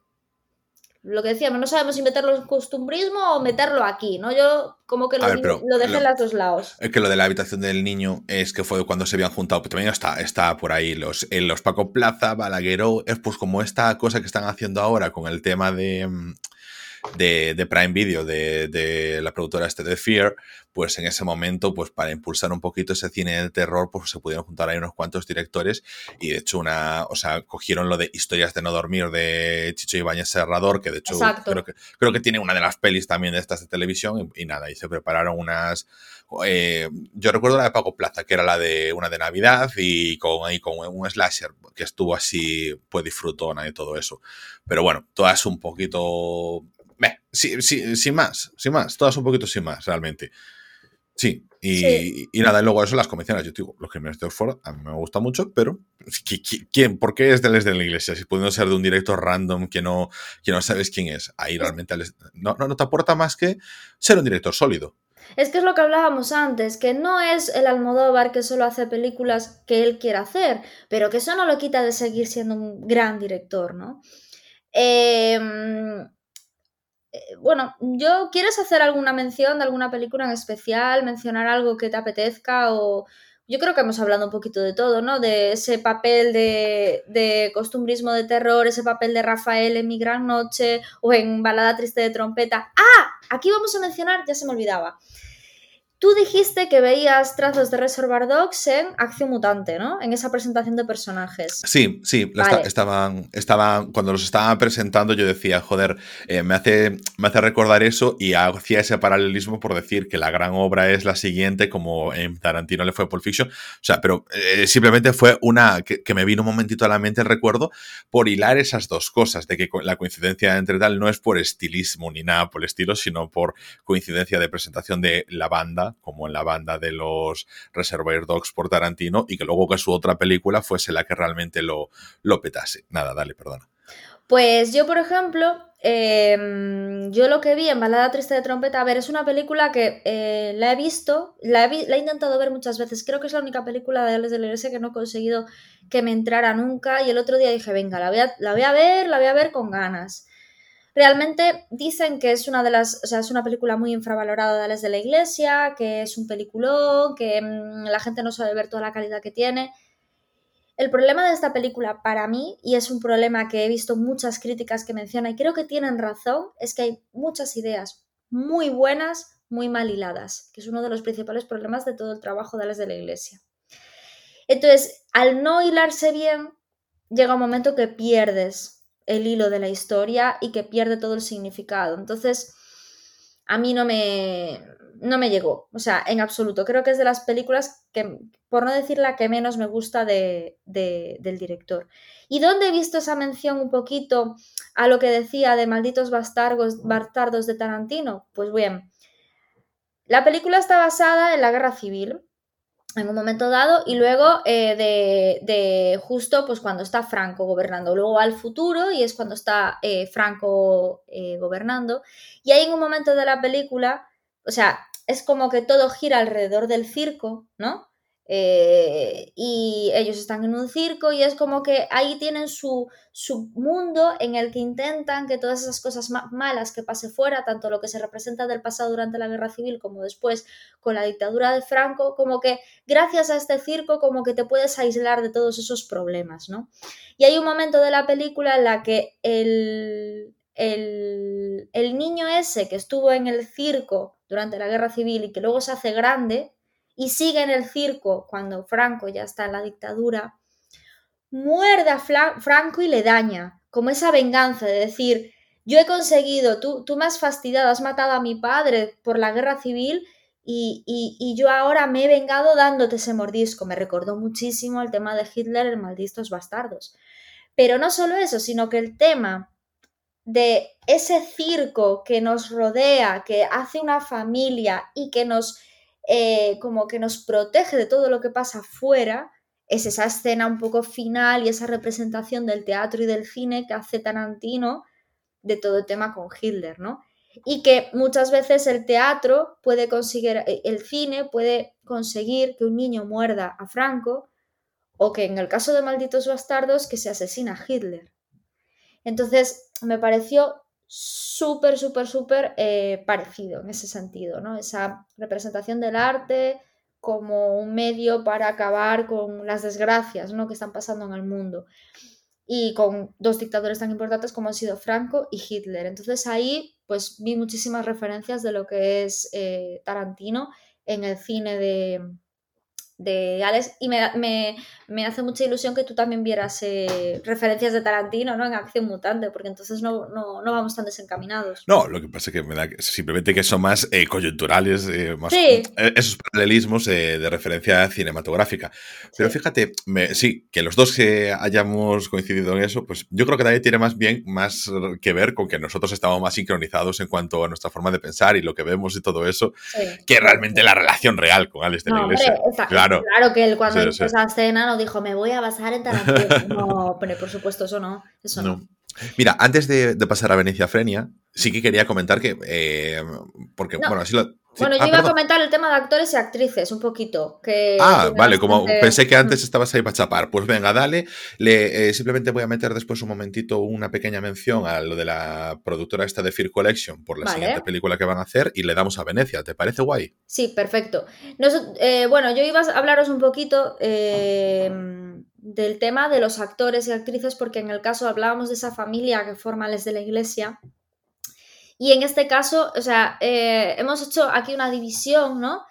lo que decíamos, no sabemos si meterlo en costumbrismo o meterlo aquí, ¿no? Yo como que lo, dejé en los dos lados. Es que lo de la habitación del niño es que fue cuando se habían juntado, pero también está, está por ahí los, en los Paco Plaza, Balagueró, es pues como esta cosa que están haciendo ahora con el tema de mm, de, Prime Video, de, la productora este de Fear, pues en ese momento, pues para impulsar un poquito ese cine del terror, pues se pudieron juntar ahí unos cuantos directores y de hecho una, o sea, cogieron lo de Historias de no dormir de Chicho Ibáñez Serrador, que de hecho creo que, creo que tiene una de las pelis también de estas de televisión y, nada, y se prepararon unas, eh, yo recuerdo la de Paco Plaza, que era la de una de Navidad y con, ahí con un slasher que estuvo así, pues disfrutona y todo eso. Pero bueno, todas un poquito Sí, sí, sin más, sin más, todas un poquito sin más, realmente. Sí, y, nada, y luego eso las convenciones. Yo digo, los crímenes de Oxford a mí me gusta mucho, pero ¿quién? ¿Por qué es de de la iglesia? Si pudiendo ser de un director random que no, que no sabes quién es. Ahí realmente no, no, no te aporta más que ser un director sólido. Es que es lo que hablábamos antes, que no es el Almodóvar que solo hace películas que él quiera hacer, pero que eso no lo quita de seguir siendo un gran director, ¿no? Eh, bueno, yo, ¿quieres hacer alguna mención de alguna película en especial? ¿Mencionar algo que te apetezca? O yo creo que hemos hablado un poquito de todo, ¿no? De ese papel de, de costumbrismo de terror, ese papel de Rafael en Mi Gran Noche o en Balada Triste de Trompeta. ¡Ah! Aquí vamos a mencionar, ya se me olvidaba. Tú dijiste que veías trazos de Reservoir Dogs en Acción Mutante, ¿no? En esa presentación de personajes. Sí, sí, estaban, estaban, cuando los estaban presentando yo decía, joder, eh, me, hace, me hace recordar eso y hacía ese paralelismo por decir que la gran obra es la siguiente, como en Tarantino le fue Pulp Fiction. O sea, pero eh, simplemente fue una que, me vino un momentito a la mente el recuerdo por hilar esas dos cosas, de que la coincidencia entre tal no es por estilismo ni nada por el estilo, sino por coincidencia de presentación de la banda como en la banda de los Reservoir Dogs por Tarantino, y que luego que su otra película fuese la que realmente lo, lo petase. Nada, dale, perdona. Pues yo, por ejemplo, em, yo lo que vi en Balada Triste de Trompeta, a ver, es una película que eh, la he visto, la he, intentado ver muchas veces, creo que es la única película de Alex de la que no he conseguido que me entrara nunca y el otro día dije, venga, la voy la voy a ver, la voy a ver con ganas. Realmente dicen que es una de las, o sea, es una película muy infravalorada de las de la iglesia, que es un peliculón, que mm, la gente no sabe ver toda la calidad que tiene. El problema de esta película para mí, y es un problema que he visto muchas críticas que menciona y creo que tienen razón, es que hay muchas ideas muy buenas, muy mal hiladas, que es uno de los principales problemas de todo el trabajo de las de la iglesia. Entonces, al no hilarse bien, llega un momento que pierdes el hilo de la historia y que pierde todo el significado. Entonces, a mí no me, no me llegó, o sea, en absoluto. Creo que es de las películas que, por no decir la que menos me gusta de, del director. ¿Y dónde he visto esa mención un poquito a lo que decía de malditos bastardos, bastardos de Tarantino? Pues bien, la película está basada en la guerra civil en un momento dado y luego eh, de, justo pues cuando está Franco gobernando, luego al futuro y es cuando está eh, Franco eh, gobernando y hay en un momento de la película, o sea, es como que todo gira alrededor del circo, ¿no? Eh, y ellos están en un circo y es como que ahí tienen su, su mundo en el que intentan que todas esas cosas malas que pase fuera, tanto lo que se representa del pasado durante la guerra civil como después con la dictadura de Franco, como que gracias a este circo como que te puedes aislar de todos esos problemas, ¿no? Y hay un momento de la película en la que el, el, el niño ese que estuvo en el circo durante la guerra civil y que luego se hace grande, y sigue en el circo cuando Franco ya está en la dictadura, muerde a Franco y le daña, como esa venganza de decir, yo he conseguido, tú, tú me has fastidiado, has matado a mi padre por la guerra civil y, y, yo ahora me he vengado dándote ese mordisco. Me recordó muchísimo el tema de Hitler en Malditos Bastardos. Pero no solo eso, sino que el tema de ese circo que nos rodea, que hace una familia y que nos eh, como que nos protege de todo lo que pasa fuera, es esa escena un poco final y esa representación del teatro y del cine que hace Tarantino, de todo el tema con Hitler, ¿no? Y que muchas veces el teatro puede conseguir, eh, el cine puede conseguir que un niño muerda a Franco o que en el caso de Malditos Bastardos que se asesina a Hitler. Entonces me pareció súper, súper, súper eh, parecido en ese sentido, ¿no? Esa representación del arte como un medio para acabar con las desgracias ¿no? que están pasando en el mundo y con dos dictadores tan importantes como han sido Franco y Hitler. Entonces ahí pues vi muchísimas referencias de lo que es eh, Tarantino en el cine de, de Alex y me, hace mucha ilusión que tú también vieras eh, referencias de Tarantino ¿no? en Acción Mutante, porque entonces no, no, vamos tan desencaminados. No, lo que pasa es que me da simplemente que son más eh, coyunturales, eh, más esos paralelismos de referencia cinematográfica. Pero fíjate, sí, que los dos que hayamos coincidido en eso, pues yo creo que también tiene más bien más que ver con que nosotros estamos más sincronizados en cuanto a nuestra forma de pensar y lo que vemos y todo eso, que realmente la relación real con Alex de la Iglesia. Claro. que él cuando hizo esa escena no dijo, me voy a basar en Tarantino. <laughs> no, pero por supuesto, eso no. Eso no. Mira, antes de, pasar a Venecia Frenia, sí que quería comentar que. Eh, porque, bueno, así lo. Bueno, yo ah, iba a comentar el tema de actores y actrices un poquito. Que ah, vale, como pensé que antes estabas ahí para chapar. Pues venga, dale. Le, eh, simplemente voy a meter después un momentito una pequeña mención a lo de la productora esta de Fear Collection por la siguiente película que van a hacer y le damos a Venecia. ¿Te parece guay? Sí, perfecto. Eh, bueno, yo iba a hablaros un poquito eh, del tema de los actores y actrices porque en el caso hablábamos de esa familia que forma les de la iglesia y en este caso, o sea, eh, hemos hecho aquí una división, ¿no?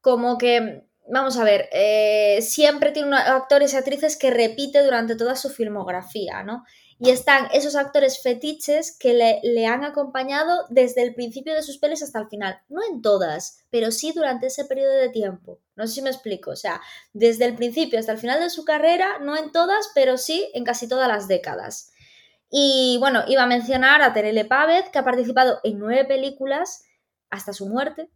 Como que, vamos a ver, eh, siempre tiene actores y actrices que repite durante toda su filmografía, ¿no? Y están esos actores fetiches que le, han acompañado desde el principio de sus pelis hasta el final. No en todas, pero sí durante ese periodo de tiempo. No sé si me explico. O sea, desde el principio hasta el final de su carrera, no en todas, pero sí en casi todas las décadas. Y bueno, iba a mencionar a Terele Pávez, que ha participado en nueve películas hasta su muerte,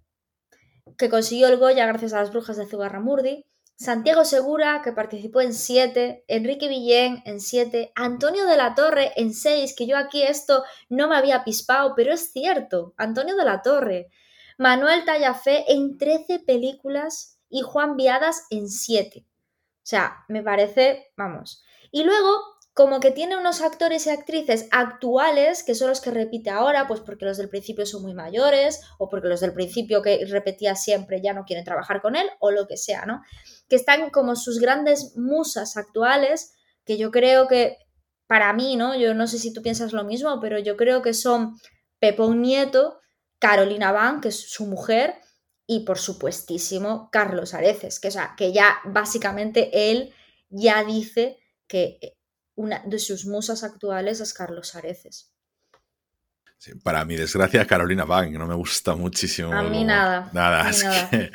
que consiguió el Goya gracias a las brujas de Zugarramurdi, Santiago Segura, que participó en siete, Enrique Villén en siete, Antonio de la Torre en seis, que yo aquí esto no me había pispado, pero es cierto, Antonio de la Torre, Manuel Tallafé en trece películas y Juan Viadas en siete. O sea, me parece, vamos. Y luego como que tiene unos actores y actrices actuales, que son los que repite ahora, pues porque los del principio son muy mayores, o porque los del principio que repetía siempre ya no quieren trabajar con él, o lo que sea, ¿no? Que están como sus grandes musas actuales, que yo creo que, para mí, ¿no? Yo no sé si tú piensas lo mismo, pero yo creo que son Pepón Nieto, Carolina Van, que es su mujer, y por supuestísimo Carlos Areces, que, sea, que ya básicamente él ya dice que una de sus musas actuales es Carlos Areces. Para mi desgracia, Carolina Bank no me gusta muchísimo. A mí nada. Nada, es Que,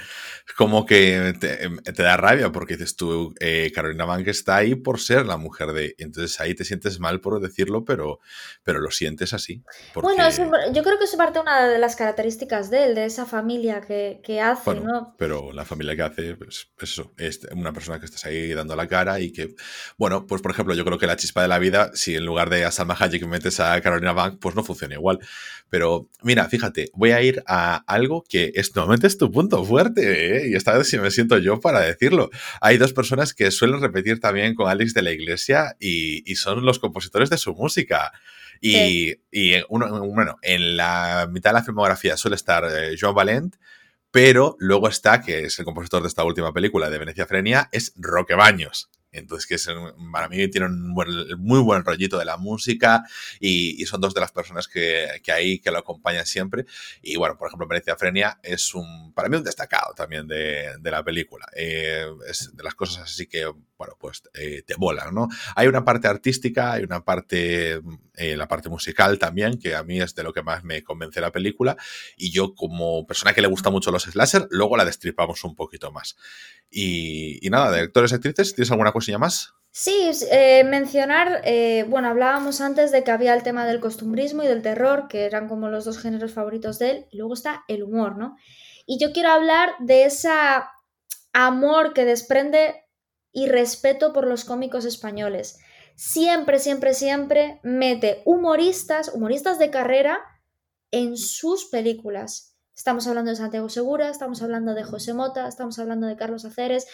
como que te, da rabia porque dices tú, eh, Carolina Bank está ahí por ser la mujer de... Entonces ahí te sientes mal por decirlo, pero, pero lo sientes así. Bueno, yo creo que es parte una de las características de él, de esa familia que, hace, ¿no? Pero la familia que hace, pues, eso, es una persona que estás ahí dando la cara y que, bueno, pues por ejemplo, yo creo que la chispa de la vida, si en lugar de a Salma Hayek metes a Carolina Bank, pues no funciona igual. Pero mira, fíjate, voy a ir a algo que es, normalmente es tu punto fuerte, ¿eh? y esta vez sí me siento yo para decirlo. Hay dos personas que suelen repetir también con Alex de la Iglesia y, son los compositores de su música. Y, uno, bueno, en la mitad de la filmografía suele estar eh, Joan Valent, pero luego está, que es el compositor de esta última película de Venecia Frenia, es Roque Baños. Entonces, que es, para mí tiene un muy buen rollito de la música y, son dos de las personas que, que, hay que lo acompañan siempre. Y bueno, por ejemplo, Venecia Frenia es un, para mí un destacado también de, de la película. Eh, es de las cosas así que, bueno, pues eh, te volan, ¿no? Hay una parte artística, hay una parte, eh, la parte musical también, que a mí es de lo que más me convence la película. Y yo, como persona que le gusta mucho los slasher, luego la destripamos un poquito más. Y, nada, de actores y actrices, ¿tienes alguna cosilla más? Sí, eh, mencionar, bueno, hablábamos antes de que había el tema del costumbrismo y del terror, que eran como los dos géneros favoritos de él, y luego está el humor, ¿no? Y yo quiero hablar de ese amor que desprende y respeto por los cómicos españoles. siempre, siempre, siempre mete humoristas, humoristas de carrera en sus películas. Estamos hablando de Santiago Segura, estamos hablando de José Mota, estamos hablando de Carlos Aceres,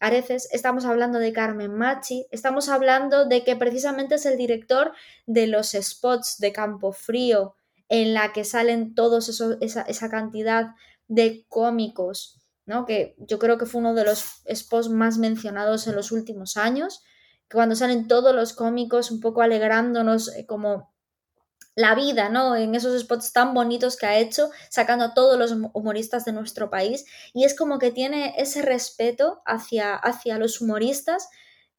Areces, estamos hablando de Carmen Machi, estamos hablando de que precisamente es el director de los spots de Campo Frío, en la que salen todos esa, esa cantidad de cómicos, ¿no? Que yo creo que fue uno de los spots más mencionados en los últimos años, cuando salen todos los cómicos un poco alegrándonos eh, como la vida, ¿no? En esos spots tan bonitos que ha hecho, sacando a todos los humoristas de nuestro país. Y es como que tiene ese respeto hacia, hacia los humoristas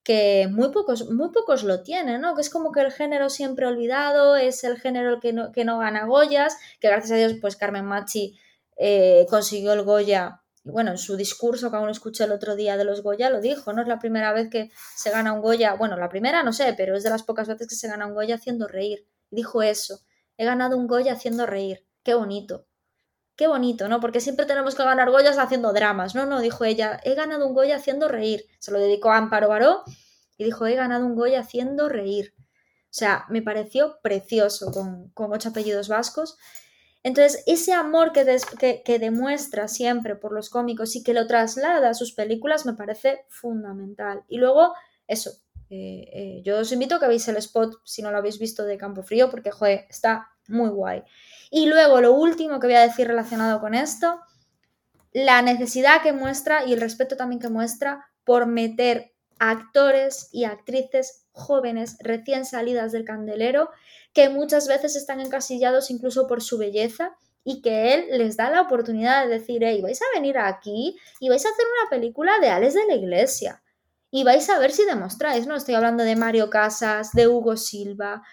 que muy pocos, muy pocos lo tienen, ¿no? Que es como que el género siempre olvidado, es el género que no, que no gana Goyas, que gracias a Dios, pues Carmen Machi eh, consiguió el Goya. Y bueno, en su discurso que aún escuché el otro día de los Goya lo dijo, no es la primera vez que se gana un Goya, bueno, la primera no sé, pero es de las pocas veces que se gana un Goya haciendo reír dijo eso. He ganado un Goya haciendo reír. Qué bonito. Qué bonito, ¿no? Porque siempre tenemos que ganar Goyas haciendo dramas. No, no, dijo ella, he ganado un Goya haciendo reír. Se lo dedicó a Amparo Baró y dijo, he ganado un Goya haciendo reír. O sea, me pareció precioso con, ocho apellidos vascos. Entonces, ese amor que, que, demuestra siempre por los cómicos y que lo traslada a sus películas me parece fundamental. Y luego, eso, eh, eh, yo os invito a que veáis el spot si no lo habéis visto de Campo Frío porque, joder, está muy guay. Y luego lo último que voy a decir relacionado con esto, la necesidad que muestra y el respeto también que muestra por meter actores y actrices jóvenes recién salidas del candelero que muchas veces están encasillados incluso por su belleza y que él les da la oportunidad de decir, hey, vais a venir aquí y vais a hacer una película de Alex de la Iglesia y vais a ver si demostráis, ¿no? Estoy hablando de Mario Casas, de Hugo Silva,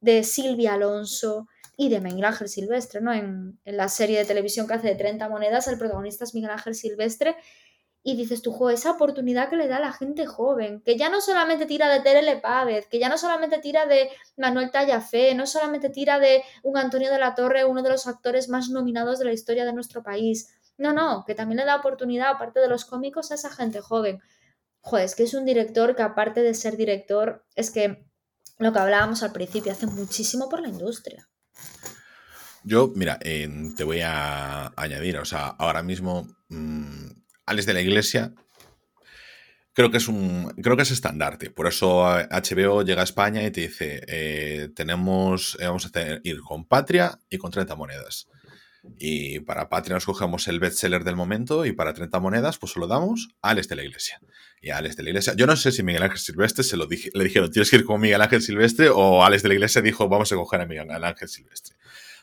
de Silvia Alonso y de Miguel Ángel Silvestre, ¿no? En, la serie de televisión que hace de 30 monedas, el protagonista es Miguel Ángel Silvestre y dices tú, jo, esa oportunidad que le da a la gente joven, que ya no solamente tira de Terele Pávez, que ya no solamente tira de Manuel Tallafé, no solamente tira de un Antonio de la Torre, uno de los actores más nominados de la historia de nuestro país. No, no, que también le da oportunidad, aparte de los cómicos, a esa gente joven joder, es que es un director que aparte de ser director, es que lo que hablábamos al principio, hace muchísimo por la industria. Yo, mira, te voy a añadir, o sea, ahora mismo, mmm, Alex de la Iglesia, creo que es un, creo que es estandarte. Por eso HBO llega a España y te dice, eh, tenemos, eh, vamos a ir con Patria y con 30 monedas. Y para Patria nos cogemos el bestseller del momento y para 30 monedas pues se lo damos a Alex de la Iglesia. Y a Alex de la Iglesia, yo no sé si Miguel Ángel Silvestre se lo le dijeron tienes que ir con Miguel Ángel Silvestre o Alex de la Iglesia dijo vamos a coger a Miguel Ángel Silvestre.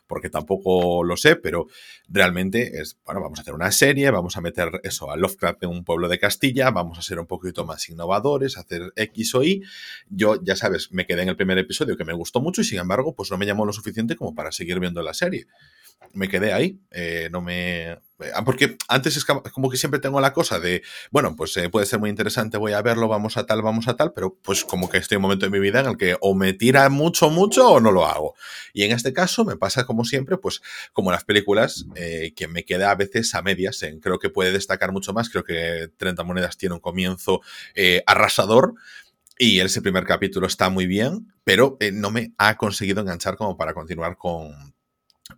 Porque tampoco lo sé, pero realmente es, bueno, vamos a hacer una serie, vamos a meter eso a Lovecraft en un pueblo de Castilla, vamos a ser un poquito más innovadores, hacer X o Y. Yo, ya sabes, me quedé en el primer episodio que me gustó mucho y sin embargo, pues no me llamó lo suficiente como para seguir viendo la serie me quedé ahí, eh, no me... Ah, porque antes es como que siempre tengo la cosa de, bueno, pues eh, puede ser muy interesante, voy a verlo, vamos a tal, vamos a tal, pero pues como que estoy en un momento de mi vida en el que o me tira mucho, mucho o no lo hago. Y en este caso me pasa como siempre, pues como las películas, eh, que me queda a veces a medias, en, creo que puede destacar mucho más, creo que 30 monedas tiene un comienzo arrasador. Y ese primer capítulo está muy bien, pero no me ha conseguido enganchar como para continuar con,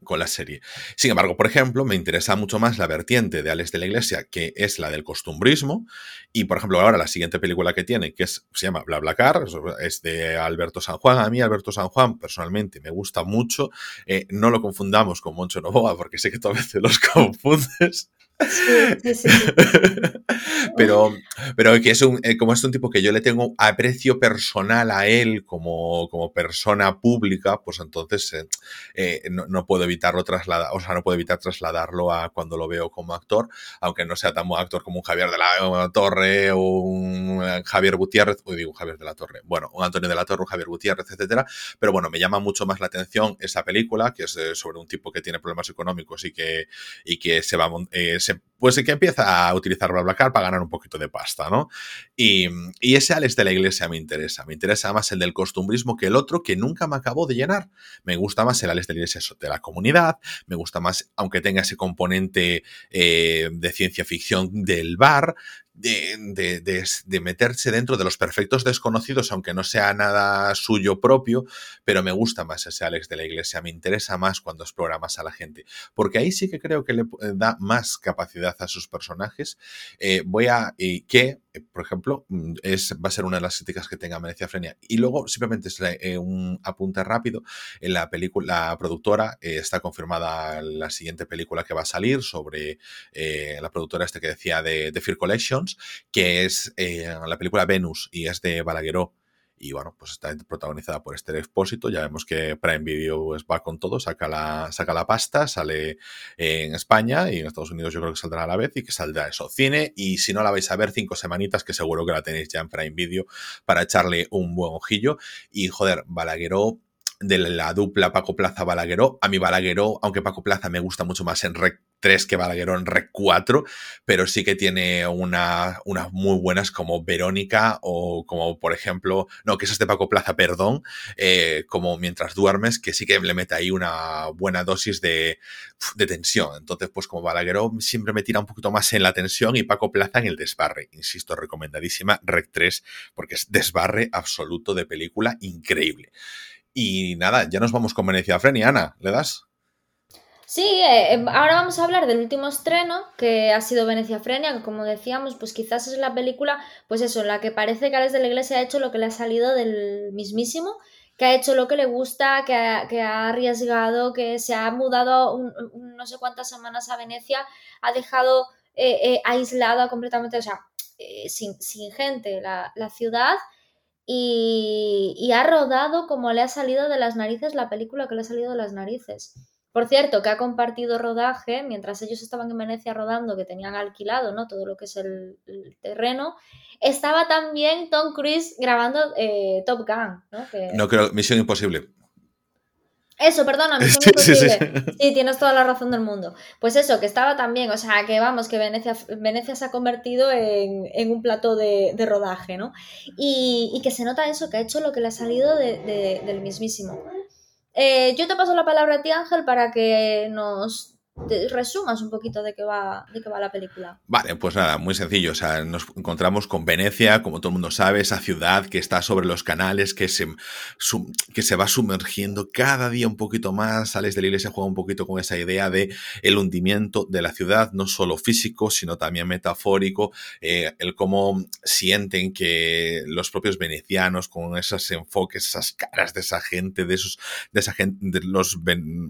con la serie. Sin embargo, por ejemplo, me interesa mucho más la vertiente de Alex de la Iglesia, que es la del costumbrismo, y por ejemplo, ahora la siguiente película que tiene, que es, se llama BlaBlaCar, es de Alberto San Juan. A mí Alberto San Juan personalmente me gusta mucho, eh, no lo confundamos con Moncho Novoa, porque sé que tú a veces los <laughs> confundes. <laughs> pero, pero que es un, eh, como es un tipo que yo le tengo aprecio personal a él como, como persona pública, pues entonces eh, eh, no, puedo evitarlo trasladar, o sea, no puedo evitar trasladarlo a cuando lo veo como actor, aunque no sea tan buen actor como un Javier de la Torre o un Javier Gutiérrez, o digo Javier de la Torre, bueno, un Antonio de la Torre, un Javier Gutiérrez, etcétera, pero bueno, me llama mucho más la atención esa película, que es sobre un tipo que tiene problemas económicos y que, y que se va a pues que empieza a utilizar BlaBlaCar para ganar un poquito de pasta, ¿no? Y, ese Alex de la Iglesia me interesa. Me interesa más el del costumbrismo que el otro, que nunca me acabó de llenar. Me gusta más el Alex de la Iglesia de la comunidad. Me gusta más, aunque tenga ese componente eh, de ciencia ficción del bar, de, de, meterse dentro de los perfectos desconocidos, aunque no sea nada suyo propio, pero me gusta más ese Alex de la Iglesia, me interesa más cuando explora más a la gente, porque ahí sí que creo que le da más capacidad a sus personajes. Eh, voy a, y que, por ejemplo, mm, es, va a ser una de las críticas que tenga Frenia. Y luego, simplemente es eh, un apunte rápido, en la película, la productora eh, está confirmada la siguiente película que va a salir sobre la productora este que decía de, de Fear Collections, que es la película Venus y es de Balagueró y bueno, pues está protagonizada por Esther Expósito. Ya vemos que Prime Video va con todo, saca la, saca la pasta, sale en España y en Estados Unidos yo creo que saldrá a la vez y que saldrá eso. Cine y si no la vais a ver, cinco semanitas que seguro que la tenéis ya en Prime Video para echarle un buen ojillo. Y joder, Balagueró de la dupla Paco Plaza Balagueró. A mi Balagueró, aunque Paco Plaza me gusta mucho más en Rec 3 que Balagueró en Rec 4, pero sí que tiene una, unas muy buenas como Verónica o como por ejemplo, no, que es de Paco Plaza, perdón, eh, como Mientras duermes, que sí que le mete ahí una buena dosis de, de tensión. Entonces, pues como Balagueró siempre me tira un poquito más en la tensión y Paco Plaza en el desbarre. Insisto, recomendadísima Rec 3 porque es desbarre absoluto de película increíble. Y nada, ya nos vamos con Venecia Frenia. Ana, ¿le das? Sí, eh, em, ahora vamos a hablar del último estreno, que ha sido Venecia Frenia, que como decíamos, pues quizás es la película, pues eso, la que parece que Alex de la Iglesia ha hecho lo que le ha salido del mismísimo, que ha hecho lo que le gusta, que ha, arriesgado, que se ha mudado no sé cuántas semanas a Venecia, ha dejado eh, eh, aislada completamente, o sea, sin, gente la, la ciudad y, ha rodado como le ha salido de las narices la película que le ha salido de las narices. Por cierto, que ha compartido rodaje mientras ellos estaban en Venecia rodando, que tenían alquilado ¿no? todo lo que es el, terreno. Estaba también Tom Cruise grabando eh, Top Gun. ¿no? no creo, Misión Imposible. Eso, perdona, <laughs> sí, sí, sí. <laughs> sí, tienes toda la razón del mundo. Pues eso, que estaba también, o sea, que vamos, que Venecia, Venecia se ha convertido en, un plato de, rodaje, ¿no? Y, que se nota eso, que ha hecho lo que le ha salido del mismísimo. Eh, yo te paso la palabra a ti, Ángel, para que nos resumas un poquito de qué va, de qué va la película. Vale, pues nada, muy sencillo. O sea, nos encontramos con Venecia, como todo el mundo sabe, esa ciudad que está sobre los canales, que se, que se va sumergiendo cada día un poquito más. Sales de la iglesia, juega un poquito con esa idea de el hundimiento de la ciudad, no solo físico, sino también metafórico, eh, el cómo sienten que los propios venecianos, con esos enfoques, esas caras de esa gente, de esos, de esa gente, de los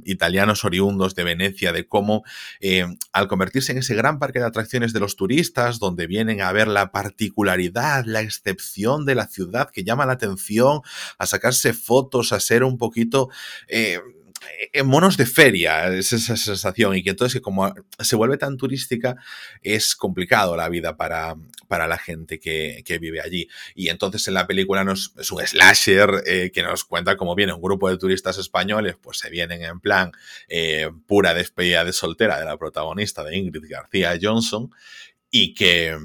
italianos oriundos de Venecia, de cómo como eh, al convertirse en ese gran parque de atracciones de los turistas, donde vienen a ver la particularidad, la excepción de la ciudad que llama la atención, a sacarse fotos, a ser un poquito... Eh, en monos de feria, es esa sensación, y que entonces como se vuelve tan turística, es complicado la vida para, para la gente que, vive allí. Y entonces en la película nos, es un slasher eh, que nos cuenta cómo viene un grupo de turistas españoles, pues se vienen en plan eh, pura despedida de soltera de la protagonista de Ingrid García Johnson, y que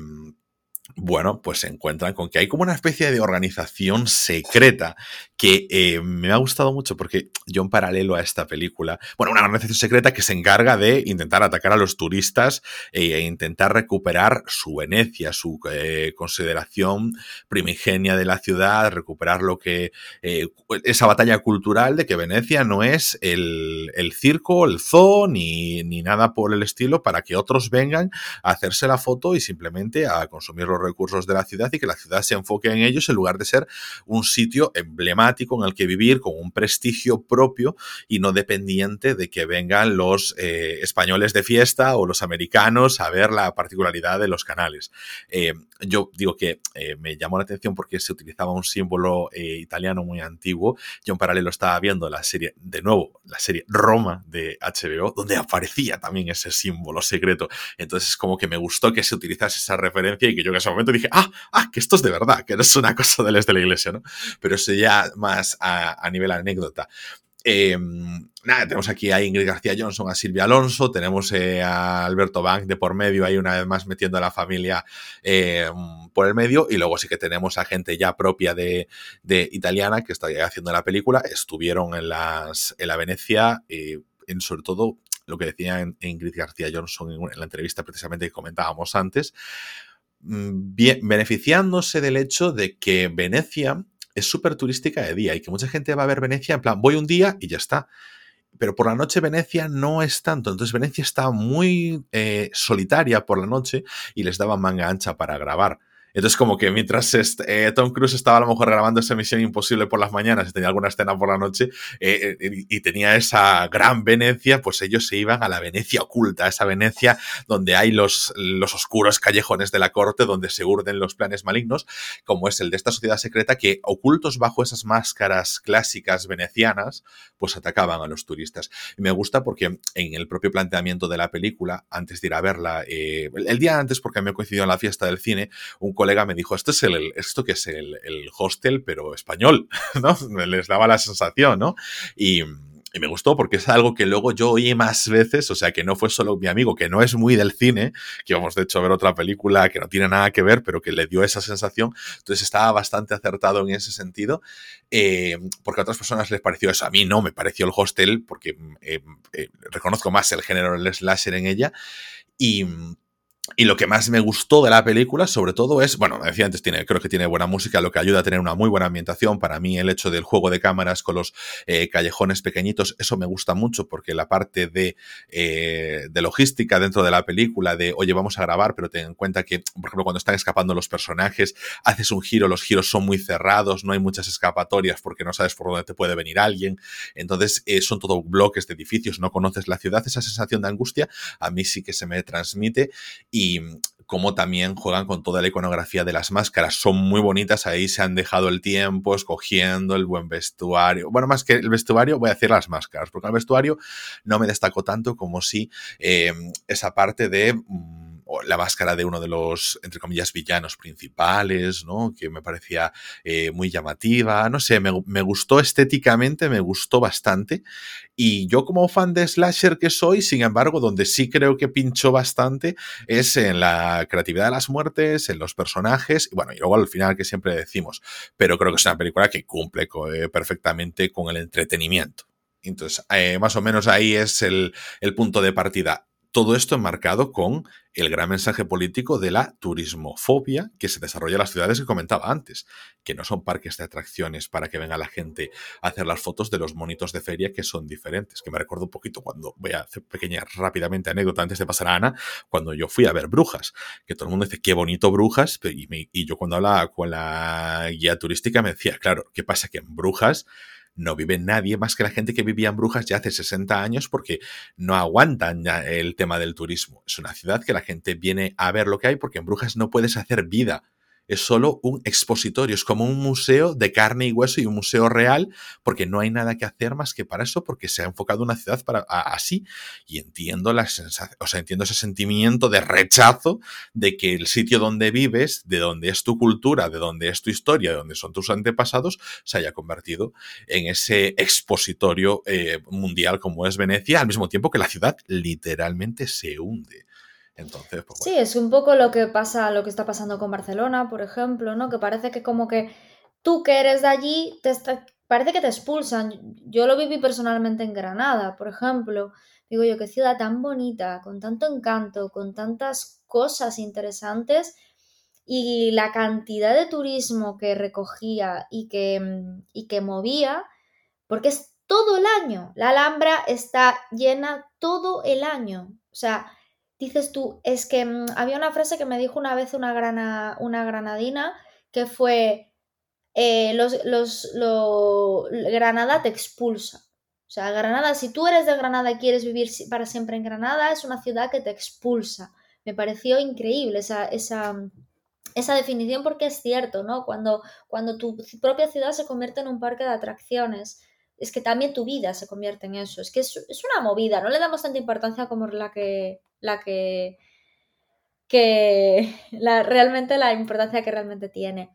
bueno, pues se encuentran con que hay como una especie de organización secreta que eh, me ha gustado mucho porque yo en paralelo a esta película, bueno, una organización secreta que se encarga de intentar atacar a los turistas e intentar recuperar su Venecia, su eh, consideración primigenia de la ciudad, recuperar lo que, esa batalla cultural de que Venecia no es el, el circo, el zoo, ni, ni nada por el estilo para que otros vengan a hacerse la foto y simplemente a consumir los recursos de la ciudad y que la ciudad se enfoque en ellos en lugar de ser un sitio emblemático en el que vivir con un prestigio propio y no dependiente de que vengan los eh, españoles de fiesta o los americanos a ver la particularidad de los canales. Eh, yo digo que eh, me llamó la atención porque se utilizaba un símbolo italiano muy antiguo. Yo en paralelo estaba viendo la serie, de nuevo, la serie Roma de HBO, donde aparecía también ese símbolo secreto. Entonces, como que me gustó que se utilizase esa referencia y que yo que momento dije, ah, ah, que esto es de verdad, que no es una cosa de de la iglesia, ¿no? Pero eso ya más a, nivel anécdota. Em, nada, tenemos aquí a Ingrid García Johnson, a Silvia Alonso, tenemos eh, a Alberto Bank de por medio, ahí una vez más metiendo a la familia em, por el medio, y luego sí que tenemos a gente ya propia de, italiana que está haciendo la película, estuvieron en, las, en la Venecia, y en, sobre todo lo que decía Ingrid García Johnson en la entrevista precisamente que comentábamos antes, mm, beneficiándose del hecho de que Venecia es súper turística de día y que mucha gente va a ver Venecia en plan, voy un día y ya está. Pero por la noche Venecia no es tanto. Entonces Venecia está muy eh, solitaria por la noche y les daba manga ancha para grabar. Entonces, como que mientras eh, Tom Cruise estaba a lo mejor grabando esa misión imposible por las mañanas y tenía alguna escena por la noche eh, eh, y tenía esa gran Venecia, pues ellos se iban a la Venecia oculta, esa Venecia donde hay los, los oscuros callejones de la corte donde se urden los planes malignos, como es el de esta sociedad secreta que ocultos bajo esas máscaras clásicas venecianas, pues atacaban a los turistas. Me gusta porque en el propio planteamiento de la película, antes de ir a verla, el día antes, porque me coincidió en la fiesta del cine, un colega me dijo, esto es el, esto que es el, hostel, pero español, <laughs> ¿no? Les daba la sensación, ¿no? Y, me gustó porque es algo que luego yo oí más veces, o sea, que no fue solo mi amigo, que no es muy del cine, que íbamos de hecho a ver otra película que no tiene nada que ver, pero que le dio esa sensación. Entonces estaba bastante acertado en ese sentido, eh, porque a otras personas les pareció eso. A mí no, me pareció el hostel, porque eh, eh, reconozco más el género del slasher en ella. Y, y lo que más me gustó de la película, sobre todo, es, bueno, decía antes, tiene, creo que tiene buena música, lo que ayuda a tener una muy buena ambientación. Para mí, el hecho del juego de cámaras con los eh, callejones pequeñitos, eso me gusta mucho porque la parte de, eh, de logística dentro de la película, de, oye, vamos a grabar, pero ten en cuenta que, por ejemplo, cuando están escapando los personajes, haces un giro, los giros son muy cerrados, no hay muchas escapatorias porque no sabes por dónde te puede venir alguien. Entonces, eh, son todo bloques de edificios, no conoces la ciudad, esa sensación de angustia a mí sí que se me transmite y como también juegan con toda la iconografía de las máscaras. Son muy bonitas, ahí se han dejado el tiempo escogiendo el buen vestuario. Bueno, más que el vestuario, voy a decir las máscaras, porque el vestuario no me destacó tanto como si eh, esa parte de... La máscara de uno de los, entre comillas, villanos principales, ¿no? Que me parecía eh, muy llamativa. No sé, me, gustó estéticamente, me gustó bastante. Y yo como fan de slasher que soy, sin embargo, donde sí creo que pinchó bastante es en la creatividad de las muertes, en los personajes, y bueno, y luego al final que siempre decimos, pero creo que es una película que cumple eh, perfectamente con el entretenimiento. Entonces, eh, más o menos ahí es el punto de partida. Todo esto enmarcado con el gran mensaje político de la turismofobia que se desarrolla en las ciudades que comentaba antes, que no son parques de atracciones para que venga la gente a hacer las fotos de los monitos de feria que son diferentes, que me recuerdo un poquito cuando voy a hacer pequeña rápidamente anécdota antes de pasar a Ana, cuando yo fui a ver Brujas, que todo el mundo dice qué bonito Brujas, y, y yo cuando hablaba con la guía turística me decía, claro, ¿qué pasa? Que en Brujas no vive nadie más que la gente que vivía en Brujas ya hace 60 años porque no aguantan ya el tema del turismo. Es una ciudad que la gente viene a ver lo que hay porque en Brujas no puedes hacer vida es solo un expositorio, es como un museo de carne y hueso y un museo real, porque no hay nada que hacer más que para eso, porque se ha enfocado una ciudad para, así. Y entiendo la sensación, o sea, entiendo ese sentimiento de rechazo de que el sitio donde vives, de donde es tu cultura, de donde es tu historia, de donde son tus antepasados, se haya convertido en ese expositorio eh, mundial como es Venecia, al mismo tiempo que la ciudad literalmente se hunde. Entonces, pues Sí, es un poco lo que pasa, lo que está pasando con Barcelona, por ejemplo, ¿no? Que parece que como que tú que eres de allí, te parece que te expulsan. Yo lo viví personalmente en Granada, por ejemplo. Digo yo, qué ciudad tan bonita, con tanto encanto, con tantas cosas interesantes y la cantidad de turismo que recogía y que, y que movía, porque es todo el año. La Alhambra está llena todo el año. O sea, dices tú, es que mm, había una frase que me dijo una vez una, una granadina que fue, eh, los, los, Granada te expulsa. O sea, Granada, si tú eres de Granada y quieres vivir para siempre en Granada, es una ciudad que te expulsa. Me pareció increíble esa, esa, esa definición porque es cierto, ¿no? Cuando, cuando tu propia ciudad se convierte en un parque de atracciones, es que también tu vida se convierte en eso. Es que es, es una movida, no le damos tanta importancia como la que, la que, que <laughs> la, realmente la importancia que realmente tiene.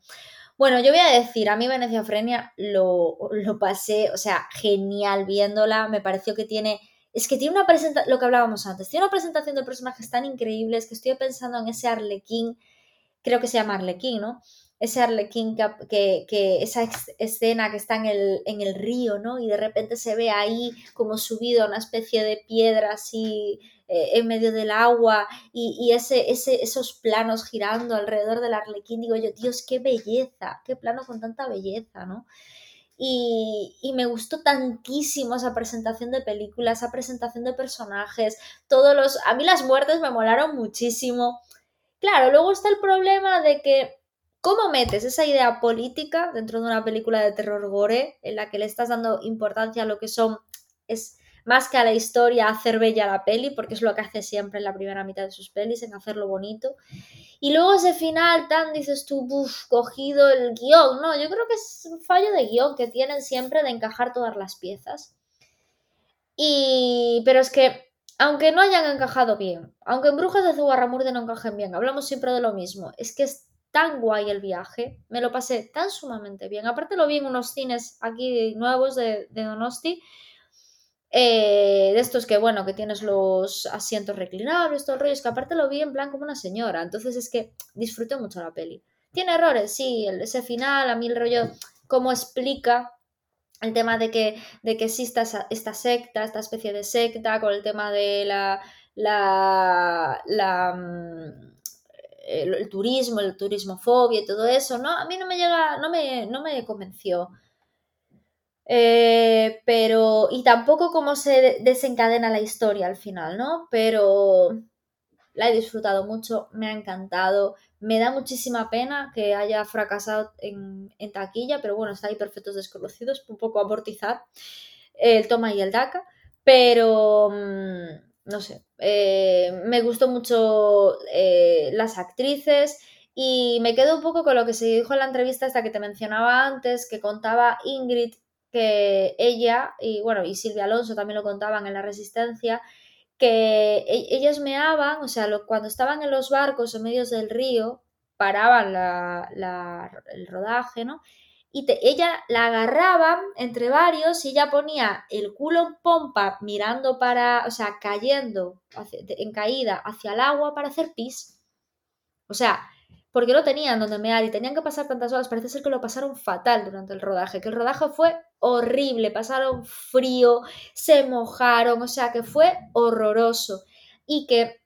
Bueno, yo voy a decir, a mí Venecia Frenia lo, lo pasé, o sea, genial viéndola, me pareció que tiene, es que tiene una presentación, lo que hablábamos antes, tiene una presentación de personajes tan increíbles que estoy pensando en ese Arlequín, creo que se llama Arlequín, ¿no? Ese Arlequín que, que, esa escena que está en el, en el río, ¿no? Y de repente se ve ahí como subido a una especie de piedra así eh, en medio del agua y, y ese, ese, esos planos girando alrededor del Arlequín, digo yo, Dios, qué belleza, qué plano con tanta belleza, ¿no? Y, y, me gustó tantísimo esa presentación de película, esa presentación de personajes, todos los... A mí las muertes me molaron muchísimo. Claro, luego está el problema de que ¿Cómo metes esa idea política dentro de una película de terror gore en la que le estás dando importancia a lo que son, es más que a la historia, hacer bella la peli, porque es lo que hace siempre en la primera mitad de sus pelis, en hacerlo bonito. Y luego ese final tan, dices tú, uff, cogido el guion, no, yo creo que es un fallo de guion que tienen siempre de encajar todas las piezas. Y... pero es que aunque no hayan encajado bien, aunque en Brujas de Zugarramurde no encajen bien, hablamos siempre de lo mismo, es que es tan guay el viaje, me lo pasé tan sumamente bien. Aparte lo vi en unos cines aquí nuevos de, Donosti, eh, de estos que, bueno, que tienes los asientos reclinables, todo el rollo, es que aparte lo vi en plan como una señora, entonces es que disfruté mucho la peli. Tiene errores, sí, ese final, a mí el rollo, cómo explica el tema de que, de que exista esta secta, esta especie de secta, con el tema de la, la, la mm, el, turismo, el turismofobia y todo eso, ¿no? A mí no me llega, no me, no me convenció. Eh, pero, y tampoco cómo se desencadena la historia al final, ¿no? Pero la he disfrutado mucho, me ha encantado, me da muchísima pena que haya fracasado en, taquilla, pero bueno, está ahí Perfectos Desconocidos, un poco amortizar el toma y el DACA, pero... Mm, no sé, eh, me gustó mucho eh, las actrices y me quedo un poco con lo que se dijo en la entrevista esta que te mencionaba antes, que contaba Ingrid que ella, y bueno, y Silvia Alonso también lo contaban en La Resistencia, que e, ellas meaban, o sea, cuando estaban en los barcos en medio del río, paraban el rodaje, ¿no? Y ella la agarraba entre varios y ella ponía el culo en pompa mirando para, o sea, cayendo en caída hacia el agua para hacer pis. O sea, porque no tenían donde mear y tenían que pasar tantas horas, parece ser que lo pasaron fatal durante el rodaje, que el rodaje fue horrible, pasaron frío, se mojaron, o sea, que fue horroroso. Y que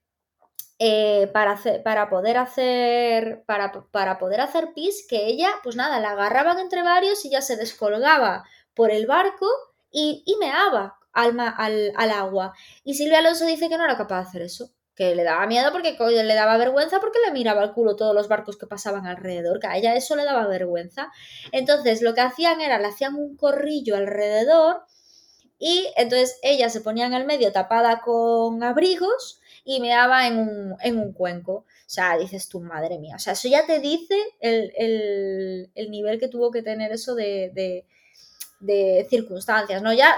eh, para, hacer, para poder hacer para, para, poder hacer pis que ella pues nada la agarraban entre varios y ya se descolgaba por el barco y, meaba al, al, al, agua y Silvia Alonso dice que no era capaz de hacer eso que le daba miedo porque le daba vergüenza porque le miraba el culo todos los barcos que pasaban alrededor, que a ella eso le daba vergüenza. Entonces lo que hacían era, le hacían un corrillo alrededor y entonces ella se ponía en el medio tapada con abrigos y me daba en un, en un cuenco. O sea, dices tú, madre mía. O sea, eso ya te dice el, nivel que tuvo que tener eso de, circunstancias, ¿no? Ya,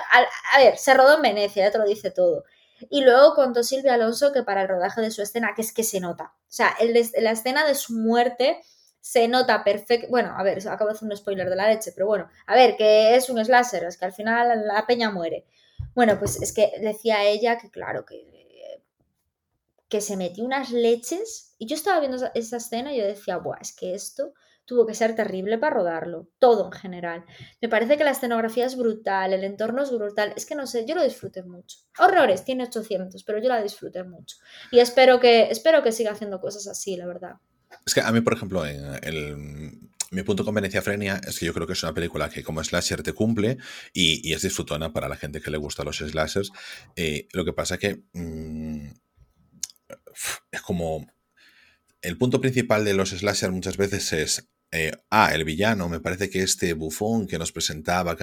a, ver, se rodó en Venecia, ya te lo dice todo. Y luego contó Silvia Alonso que para el rodaje de su escena, que es que se nota. O sea, el, la escena de su muerte se nota perfecto. Bueno, a ver, acabo de hacer un spoiler de la leche, pero bueno, a ver, que es un slasher, es que al final la peña muere. Bueno, pues es que decía ella que, claro, que que se metió unas leches y yo estaba viendo esa, escena y yo decía, Buah, es que esto tuvo que ser terrible para rodarlo, todo en general. Me parece que la escenografía es brutal, el entorno es brutal, es que no sé, yo lo disfruté mucho. Horrores, tiene 800, pero yo la disfruté mucho. Y espero que, espero que siga haciendo cosas así, la verdad. Es que a mí, por ejemplo, en el, mi punto con Venecia Frenia es que yo creo que es una película que como slasher te cumple y, es disfrutona para la gente que le gusta los slashers. Eh, lo que pasa que... Mm, es como... El punto principal de los slasher muchas veces es eh, ah, el villano, me parece que este bufón que nos presentaba,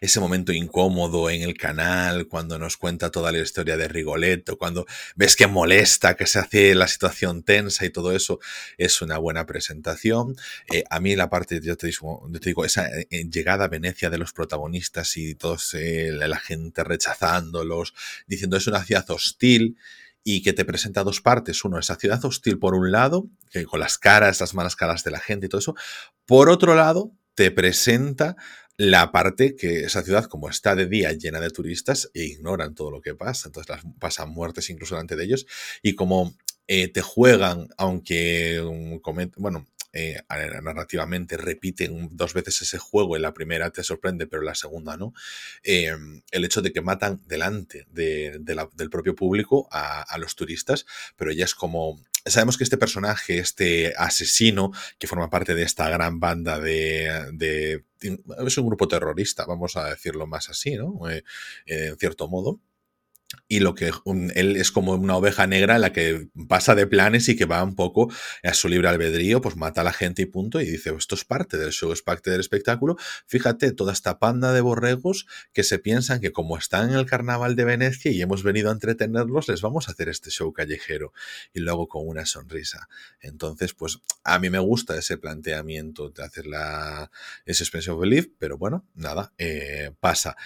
ese momento incómodo en el canal, cuando nos cuenta toda la historia de Rigoletto, cuando ves que molesta, que se hace la situación tensa y todo eso, es una buena presentación. Eh, a mí la parte, yo te digo, esa eh, llegada a Venecia de los protagonistas y todos la gente rechazándolos, diciendo es una ciudad hostil y que te presenta dos partes. Uno, esa ciudad hostil por un lado, que con las caras, las malas caras de la gente y todo eso. Por otro lado, te presenta la parte que esa ciudad, como está de día llena de turistas, e ignoran todo lo que pasa, entonces pasan muertes incluso delante de ellos, y como eh, te juegan, aunque, bueno, eh, narrativamente repiten dos veces ese juego, en la primera te sorprende, pero la segunda no, em, el hecho de que matan delante del propio público a, los turistas, pero ella es como sabemos que este personaje, este asesino, que forma parte de esta gran banda de, es un grupo terrorista, vamos a decirlo más así, ¿no? Eh, en cierto modo y lo que él es como una oveja negra en la que pasa de planes y que va un poco a su libre albedrío, pues mata a la gente y punto, y dice, esto es parte del show, es parte del espectáculo. Fíjate, toda esta panda de borregos que se piensan que como están en el carnaval de Venecia y hemos venido a entretenerlos, les vamos a hacer este show callejero y luego con una sonrisa. Entonces, pues a mí me gusta ese planteamiento de hacer la, ese expression belief, pero bueno, nada, eh, pasa.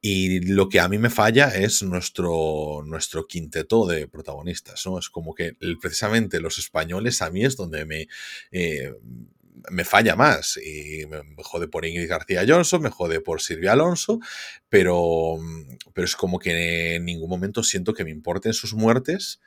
Y lo que a mí me falla es nuestro, nuestro quinteto de protagonistas, ¿no? Es como que precisamente los españoles a mí es donde me, eh, me falla más. Y me jode por Ingrid García Johnson, me jode por Silvia Alonso, pero, pero es como que en ningún momento siento que me importen sus muertes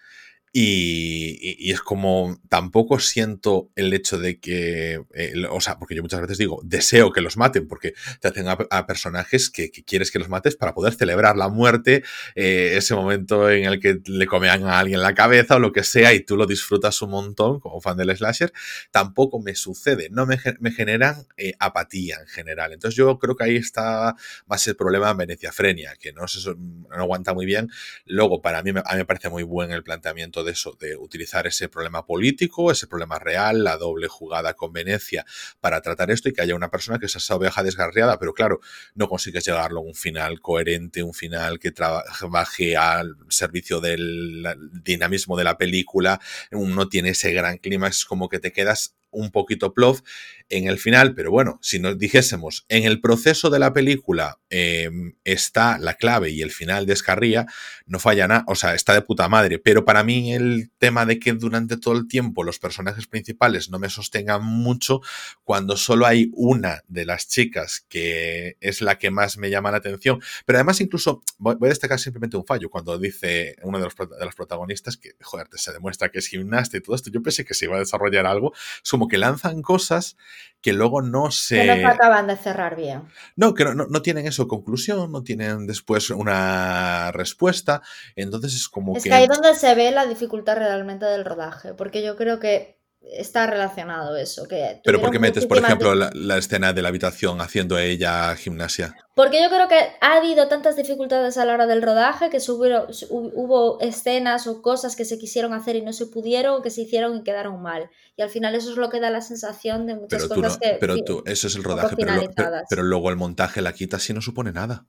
y, es como tampoco siento el hecho de que, o sea, porque yo muchas veces digo, deseo que los maten, porque te hacen a, personajes que, quieres que los mates para poder celebrar la muerte, eh, ese momento en el que le comean a alguien la cabeza o lo que sea y tú lo disfrutas un montón como fan del slasher, tampoco me sucede, no me, me generan eh, apatía en general. Entonces yo creo que ahí está más el problema en Veneciafrenia, que no, se, no aguanta muy bien. Luego, para mí, a mí me parece muy buen el planteamiento de eso, de utilizar ese problema político, ese problema real, la doble jugada con Venecia para tratar esto y que haya una persona que es esa oveja desgarriada, pero claro, no consigues llegarlo a un final coherente, un final que trabaje al servicio del dinamismo de la película, no tiene ese gran clímax, como que te quedas un poquito plof en el final, pero bueno, si nos dijésemos, en el proceso de la película em, está la clave y el final descarría, no falla nada, o sea, está de puta madre, pero para mí el tema de que durante todo el tiempo los personajes principales no me sostengan mucho, cuando solo hay una de las chicas que es la que más me llama la atención, pero además incluso voy, a destacar simplemente un fallo, cuando dice uno de los, protagonistas que, joder, se demuestra que es gimnasta y todo esto, yo pensé que se iba a desarrollar algo, como que lanzan cosas que luego no se... Que no acaban de cerrar bien. No, que no, tienen eso conclusión, no tienen después una respuesta, entonces es como que... Es que ahí donde se ve la dificultad realmente del rodaje, porque yo creo que está relacionado eso. Que Pero ¿por qué metes, por ejemplo, la, escena de la habitación haciendo ella gimnasia? Porque yo creo que ha habido tantas dificultades a la hora del rodaje que hubo, hubo escenas o cosas que se quisieron hacer y no se pudieron, que se hicieron y quedaron mal. Y al final eso es lo que da la sensación de muchas cosas que... Pero tú, eso es el rodaje, pero, pero, luego el montaje la quita si no supone nada.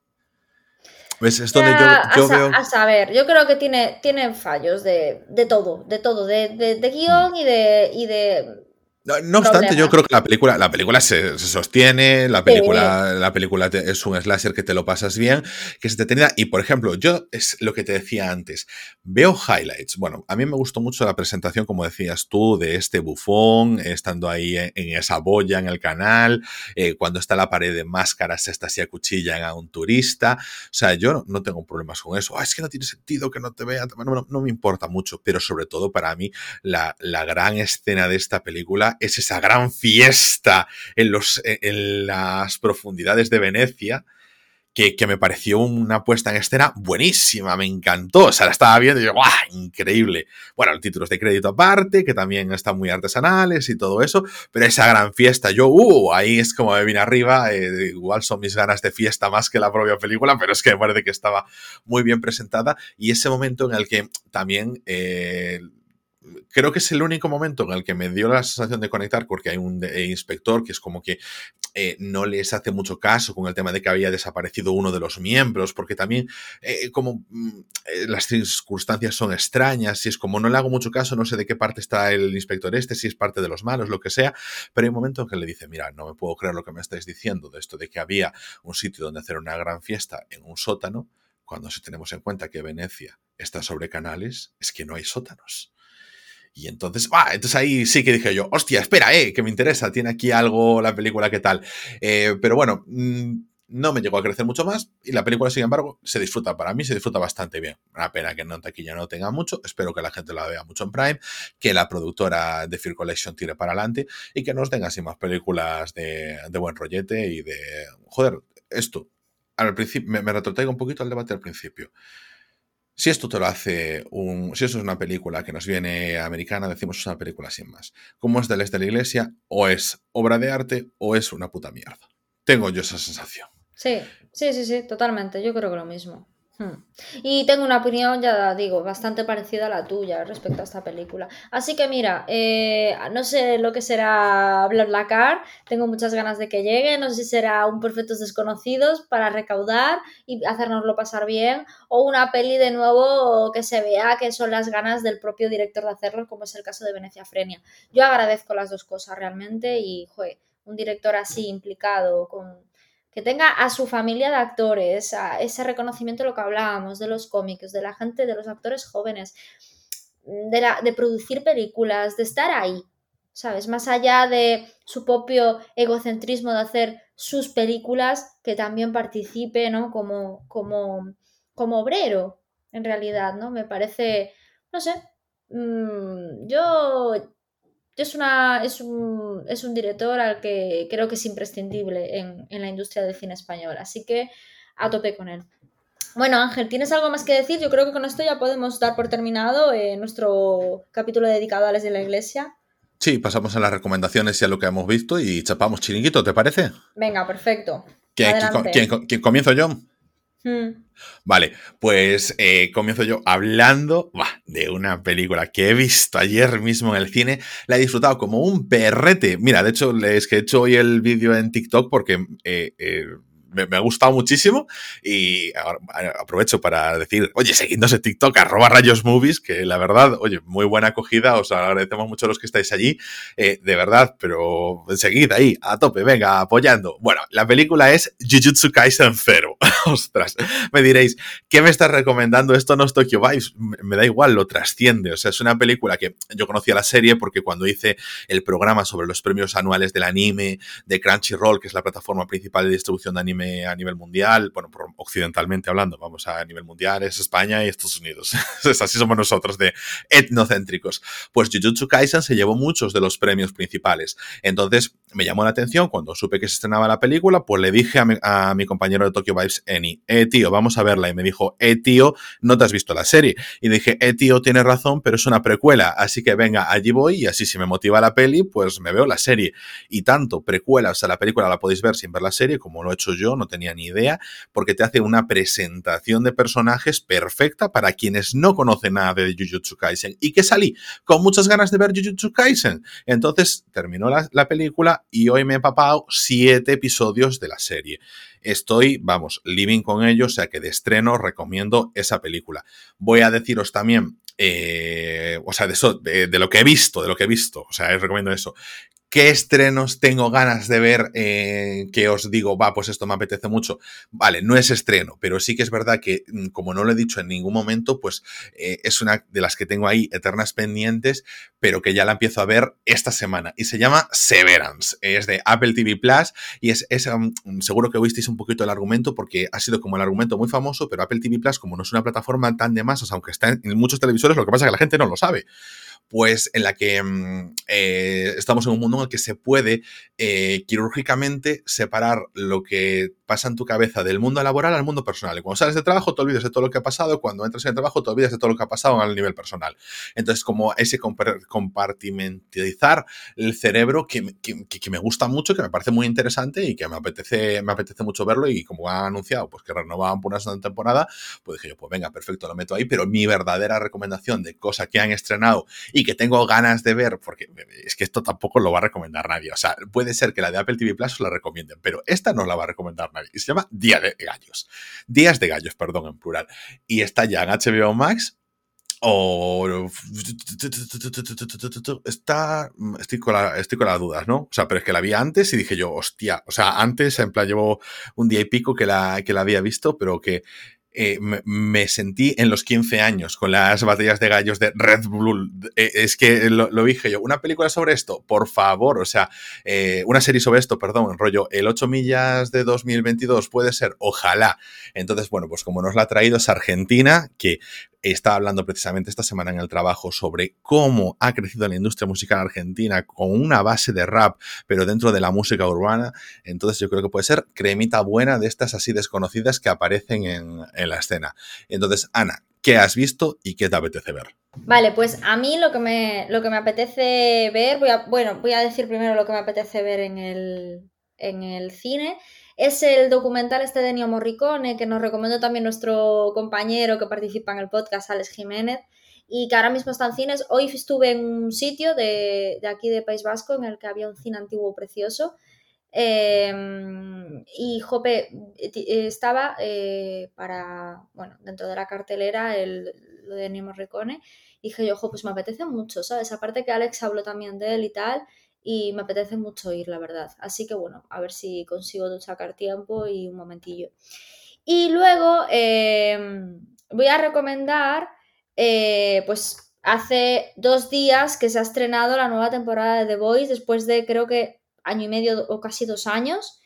Es donde yo, veo... a, saber, yo creo que tiene, tiene fallos de, todo, de todo, de, de, guion y de, y de no, obstante, yo creo que la película, la película se, sostiene, la película, la película es un slasher que te lo pasas bien, que es detenida. Y por ejemplo, yo es lo que te decía antes, veo highlights. Bueno, a mí me gustó mucho la presentación, como decías tú, de este bufón, estando ahí en, esa boya en el canal, eh, cuando está la pared de máscaras, esta así cuchilla a un turista. O sea, yo no, tengo problemas con eso. es que no tiene sentido que no te vean. No, no, me importa mucho, pero sobre todo para mí, la, la gran escena de esta película es esa gran fiesta en, los, en las profundidades de Venecia. Que, me pareció una puesta en escena buenísima, me encantó. O sea, la estaba viendo y yo, ¡guau! Increíble. Bueno, títulos de crédito aparte, que también están muy artesanales y todo eso, pero esa gran fiesta, yo, ¡uh! Ahí es como me vine arriba. Eh, igual son mis ganas de fiesta más que la propia película, pero es que me parece que estaba muy bien presentada. Y ese momento en el que también. Eh, creo que es el único momento en el que me dio la sensación de conectar, porque hay un eh, inspector que es como que eh, no les hace mucho caso con el tema de que había desaparecido uno de los miembros, porque también eh, como mm, las circunstancias son extrañas, y es como no le hago mucho caso, no sé de qué parte está el inspector este, si es parte de los malos, lo que sea, pero hay un momento en que le dice, mira, no me puedo creer lo que me estáis diciendo de esto de que había un sitio donde hacer una gran fiesta en un sótano, cuando si tenemos en cuenta que Venecia está sobre canales, es que no hay sótanos. Y entonces, ah, entonces ahí sí que dije yo, hostia, espera, eh, que me interesa, tiene aquí algo la película, ¿qué tal? Eh, pero bueno, mm, no me llegó a crecer mucho más y la película, sin embargo, se disfruta. Para mí se disfruta bastante bien. Una pena que no taquilla no tenga mucho. Espero que la gente la vea mucho en Prime, que la productora de Fear Collection tire para adelante y que nos den así más películas de, buen rollete y de... Joder, esto. Al principio, me, me un poquito al debate al principio. Si esto te lo hace un. Si eso es una película que nos viene americana, decimos es una película sin más. Como es del este de la iglesia, o es obra de arte o es una puta mierda. Tengo yo esa sensación. Sí, sí, sí, sí, totalmente. Yo creo que lo mismo. Hmm. Y tengo una opinión, ya digo, bastante parecida a la tuya respecto a esta película. Así que mira, eh, no sé lo que será BlaBlaCar, tengo muchas ganas de que llegue, no sé si será un Perfectos Desconocidos para recaudar y hacernoslo pasar bien, o una peli de nuevo que se vea que son las ganas del propio director de hacerlo, como es el caso de Venecia Frenia. Yo agradezco las dos cosas realmente y, joder, un director así implicado con que tenga a su familia de actores, a ese reconocimiento de lo que hablábamos, de los cómics, de la gente, de los actores jóvenes, de, producir películas, de estar ahí, ¿sabes? Más allá de su propio egocentrismo de hacer sus películas, que también participe, ¿no? Como, como, como obrero, en realidad, ¿no? Me parece, no sé, mm, yo es, una, es, un, es un director al que creo que es imprescindible en, la industria del cine español, así que a tope con él. Bueno, Ángel, ¿tienes algo más que decir? Yo creo que con esto ya podemos dar por terminado eh, nuestro capítulo dedicado a las de la iglesia. Sí, pasamos a las recomendaciones y a lo que hemos visto y chapamos chiringuito, ¿te parece? Venga, perfecto. ¿Quién, quién comienzo yo? Hmm. Vale, pues eh, comienzo yo hablando de una película que he visto ayer mismo en el cine. La he disfrutado como un perrete. Mira, de hecho, es que he hecho hoy el vídeo en TikTok porque eh, eh, me, ha gustado muchísimo y aprovecho para decir, oye, seguidnos en TikTok, arroba rayos movies, que la verdad, oye, muy buena acogida, os agradecemos mucho a los que estáis allí, eh, de verdad, pero seguid ahí, a tope, venga, apoyando. Bueno, la película es Jujutsu Kaisen Zero. <laughs> Ostras, me diréis, ¿qué me estás recomendando? Esto no es Tokyo Vibes, me da igual, lo trasciende, o sea, es una película que yo conocía la serie porque cuando hice el programa sobre los premios anuales del anime de Crunchyroll, que es la plataforma principal de distribución de anime a nivel mundial, bueno, occidentalmente hablando, vamos a nivel mundial, es España y Estados Unidos. <laughs> así somos nosotros de etnocéntricos. Pues Jujutsu Kaisen se llevó muchos de los premios principales. Entonces me llamó la atención cuando supe que se estrenaba la película, pues le dije a mi, compañero de Tokyo Vibes, Eni, eh tío, vamos a verla. Y me dijo, eh tío, no te has visto la serie. Y dije, eh tío, tienes razón, pero es una precuela, así que venga, allí voy y así si me motiva la peli, pues me veo la serie. Y tanto precuela, o sea, la película la podéis ver sin ver la serie, como lo he hecho yo no tenía ni idea, porque te hace una presentación de personajes perfecta para quienes no conocen nada de Jujutsu Kaisen. Y que salí con muchas ganas de ver Jujutsu Kaisen. Entonces terminó la, la película y hoy me he papado siete episodios de la serie estoy, vamos, living con ellos, o sea que de estreno recomiendo esa película. Voy a deciros también, eh, o sea, de, eso, de, lo que he visto, de lo que he visto, o sea, recomiendo eso, ¿Qué estrenos tengo ganas de ver eh, que os digo, va, pues esto me apetece mucho? Vale, no es estreno, pero sí que es verdad que, mm, como no lo he dicho en ningún momento, pues eh, es una de las que tengo ahí eternas pendientes, pero que ya la empiezo a ver esta semana. Y se llama Severance. Es de Apple TV Plus y es, es seguro que oísteis un poquito el argumento porque ha sido como el argumento muy famoso, pero Apple TV Plus, como no es una plataforma tan de masas, aunque está en muchos televisores, lo que pasa es que la gente no lo sabe pues en la que mm, eh, estamos en un mundo en el que se puede eh, quirúrgicamente separar lo que pasa en tu cabeza del mundo laboral al mundo personal. Y cuando sales de trabajo te olvidas de todo lo que ha pasado, cuando entras en el trabajo te olvidas de todo lo que ha pasado al nivel personal. Entonces, como ese compartimentalizar el cerebro que, me gusta mucho, que me parece muy interesante y que me apetece, me apetece mucho verlo y como han anunciado, pues que renovaban por una segunda temporada, pues dije yo, pues venga, perfecto, lo meto ahí, pero mi verdadera recomendación de cosa que han estrenado y que tengo ganas de ver, porque es que esto tampoco lo va a recomendar nadie, o sea, puede ser que la de Apple TV Plus la recomienden, pero esta no la va a recomendar nadie se llama Día de Gallos. Días de Gallos, perdón, en plural. Y está ya en HBO Max. O. Está. Estoy con, estoy con las dudas, ¿no? O sea, pero es que la vi antes y dije yo, hostia. O sea, antes, en plan, llevo un día y pico que la, que la había visto, pero que eh, me, sentí en los 15 años con las batallas de gallos de Red Bull. Eh, es que lo, dije yo, una película sobre esto, por favor, o sea, eh, una serie sobre esto, perdón, rollo, el 8 millas de 2022 puede ser, ojalá. Entonces, bueno, pues como nos la ha traído es Argentina, que está hablando precisamente esta semana en el trabajo sobre cómo ha crecido la industria musical argentina con una base de rap, pero dentro de la música urbana. Entonces yo creo que puede ser cremita buena de estas así desconocidas que aparecen en, la escena. Entonces, Ana, ¿qué has visto y qué te apetece ver? Vale, pues a mí lo que me, lo que me apetece ver, voy a, bueno, voy a decir primero lo que me apetece ver en el, en el cine es el documental este de Ennio Morricone que nos recomendó también nuestro compañero que participa en el podcast, Alex Jiménez, y que ahora mismo está en cines. Hoy estuve en un sitio de, aquí de País Vasco en el que había un cine antiguo precioso. Em, y Jope estaba eh, para, bueno, dentro de la cartelera el, lo de Ennio Morricone. Y dije yo, pues me apetece mucho, ¿sabes? Aparte que Alex habló también de él y tal y me apetece mucho ir, la verdad. Así que bueno, a ver si consigo sacar tiempo y un momentillo. Y luego em, voy a recomendar, eh, pues hace dos días que se ha estrenado la nueva temporada de The Voice, después de creo que año y medio o casi dos años.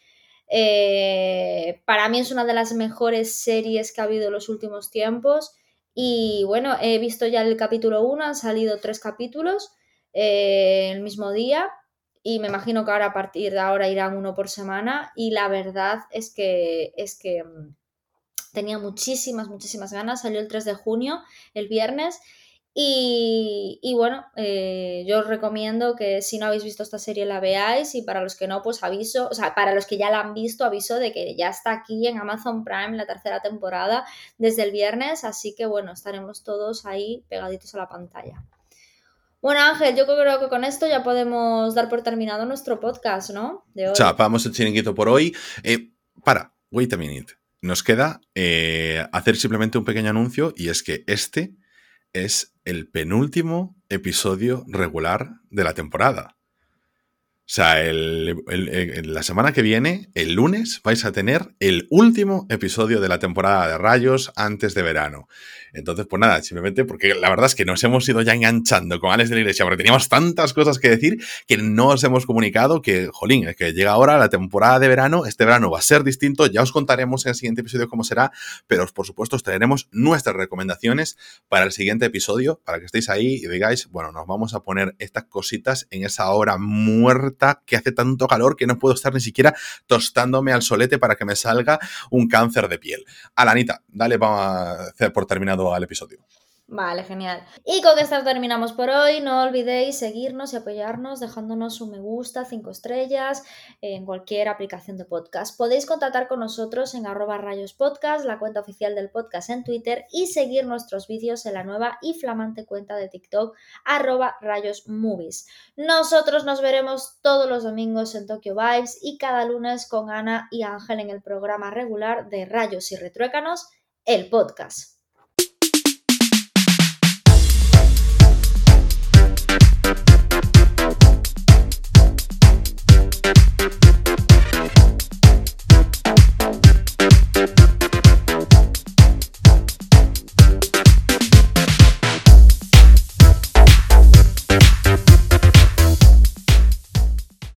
Eh, para mí es una de las mejores series que ha habido en los últimos tiempos. Y bueno, he visto ya el capítulo 1, han salido tres capítulos eh, el mismo día y me imagino que ahora a partir de ahora irán uno por semana y la verdad es que es que mm, tenía muchísimas, muchísimas ganas, salió el 3 de junio, el viernes, y, bueno, eh, yo os recomiendo que si no habéis visto esta serie la veáis y para los que no, pues aviso, o sea, para los que ya la han visto, aviso de que ya está aquí en Amazon Prime la tercera temporada desde el viernes, así que bueno, estaremos todos ahí pegaditos a la pantalla. Bueno, Ángel, yo creo que con esto ya podemos dar por terminado nuestro podcast, ¿no? De hoy. Chapamos el chiringuito por hoy. Eh, para, wait a minute. Nos queda eh, hacer simplemente un pequeño anuncio y es que este es el penúltimo episodio regular de la temporada. O sea, la semana que viene, el lunes, vais a tener el último episodio de la temporada de Rayos antes de verano. Entonces, pues nada, simplemente porque la verdad es que nos hemos ido ya enganchando con Alex de la Iglesia, porque teníamos tantas cosas que decir que no os hemos comunicado que, jolín, es que llega ahora la temporada de verano, este verano va a ser distinto, ya os contaremos en el siguiente episodio cómo será, pero por supuesto os traeremos nuestras recomendaciones para el siguiente episodio, para que estéis ahí y digáis, bueno, nos vamos a poner estas cositas en esa hora muerta que hace tanto calor que no puedo estar ni siquiera tostándome al solete para que me salga un cáncer de piel. Alanita, dale, vamos a hacer por terminado al episodio. Vale, genial. Y con esto terminamos por hoy. No olvidéis seguirnos y apoyarnos dejándonos un me gusta, cinco estrellas en cualquier aplicación de podcast. Podéis contactar con nosotros en arroba rayos podcast, la cuenta oficial del podcast en Twitter y seguir nuestros vídeos en la nueva y flamante cuenta de TikTok arroba rayos movies. Nosotros nos veremos todos los domingos en Tokyo Vibes y cada lunes con Ana y Ángel en el programa regular de Rayos y Retruécanos, el podcast.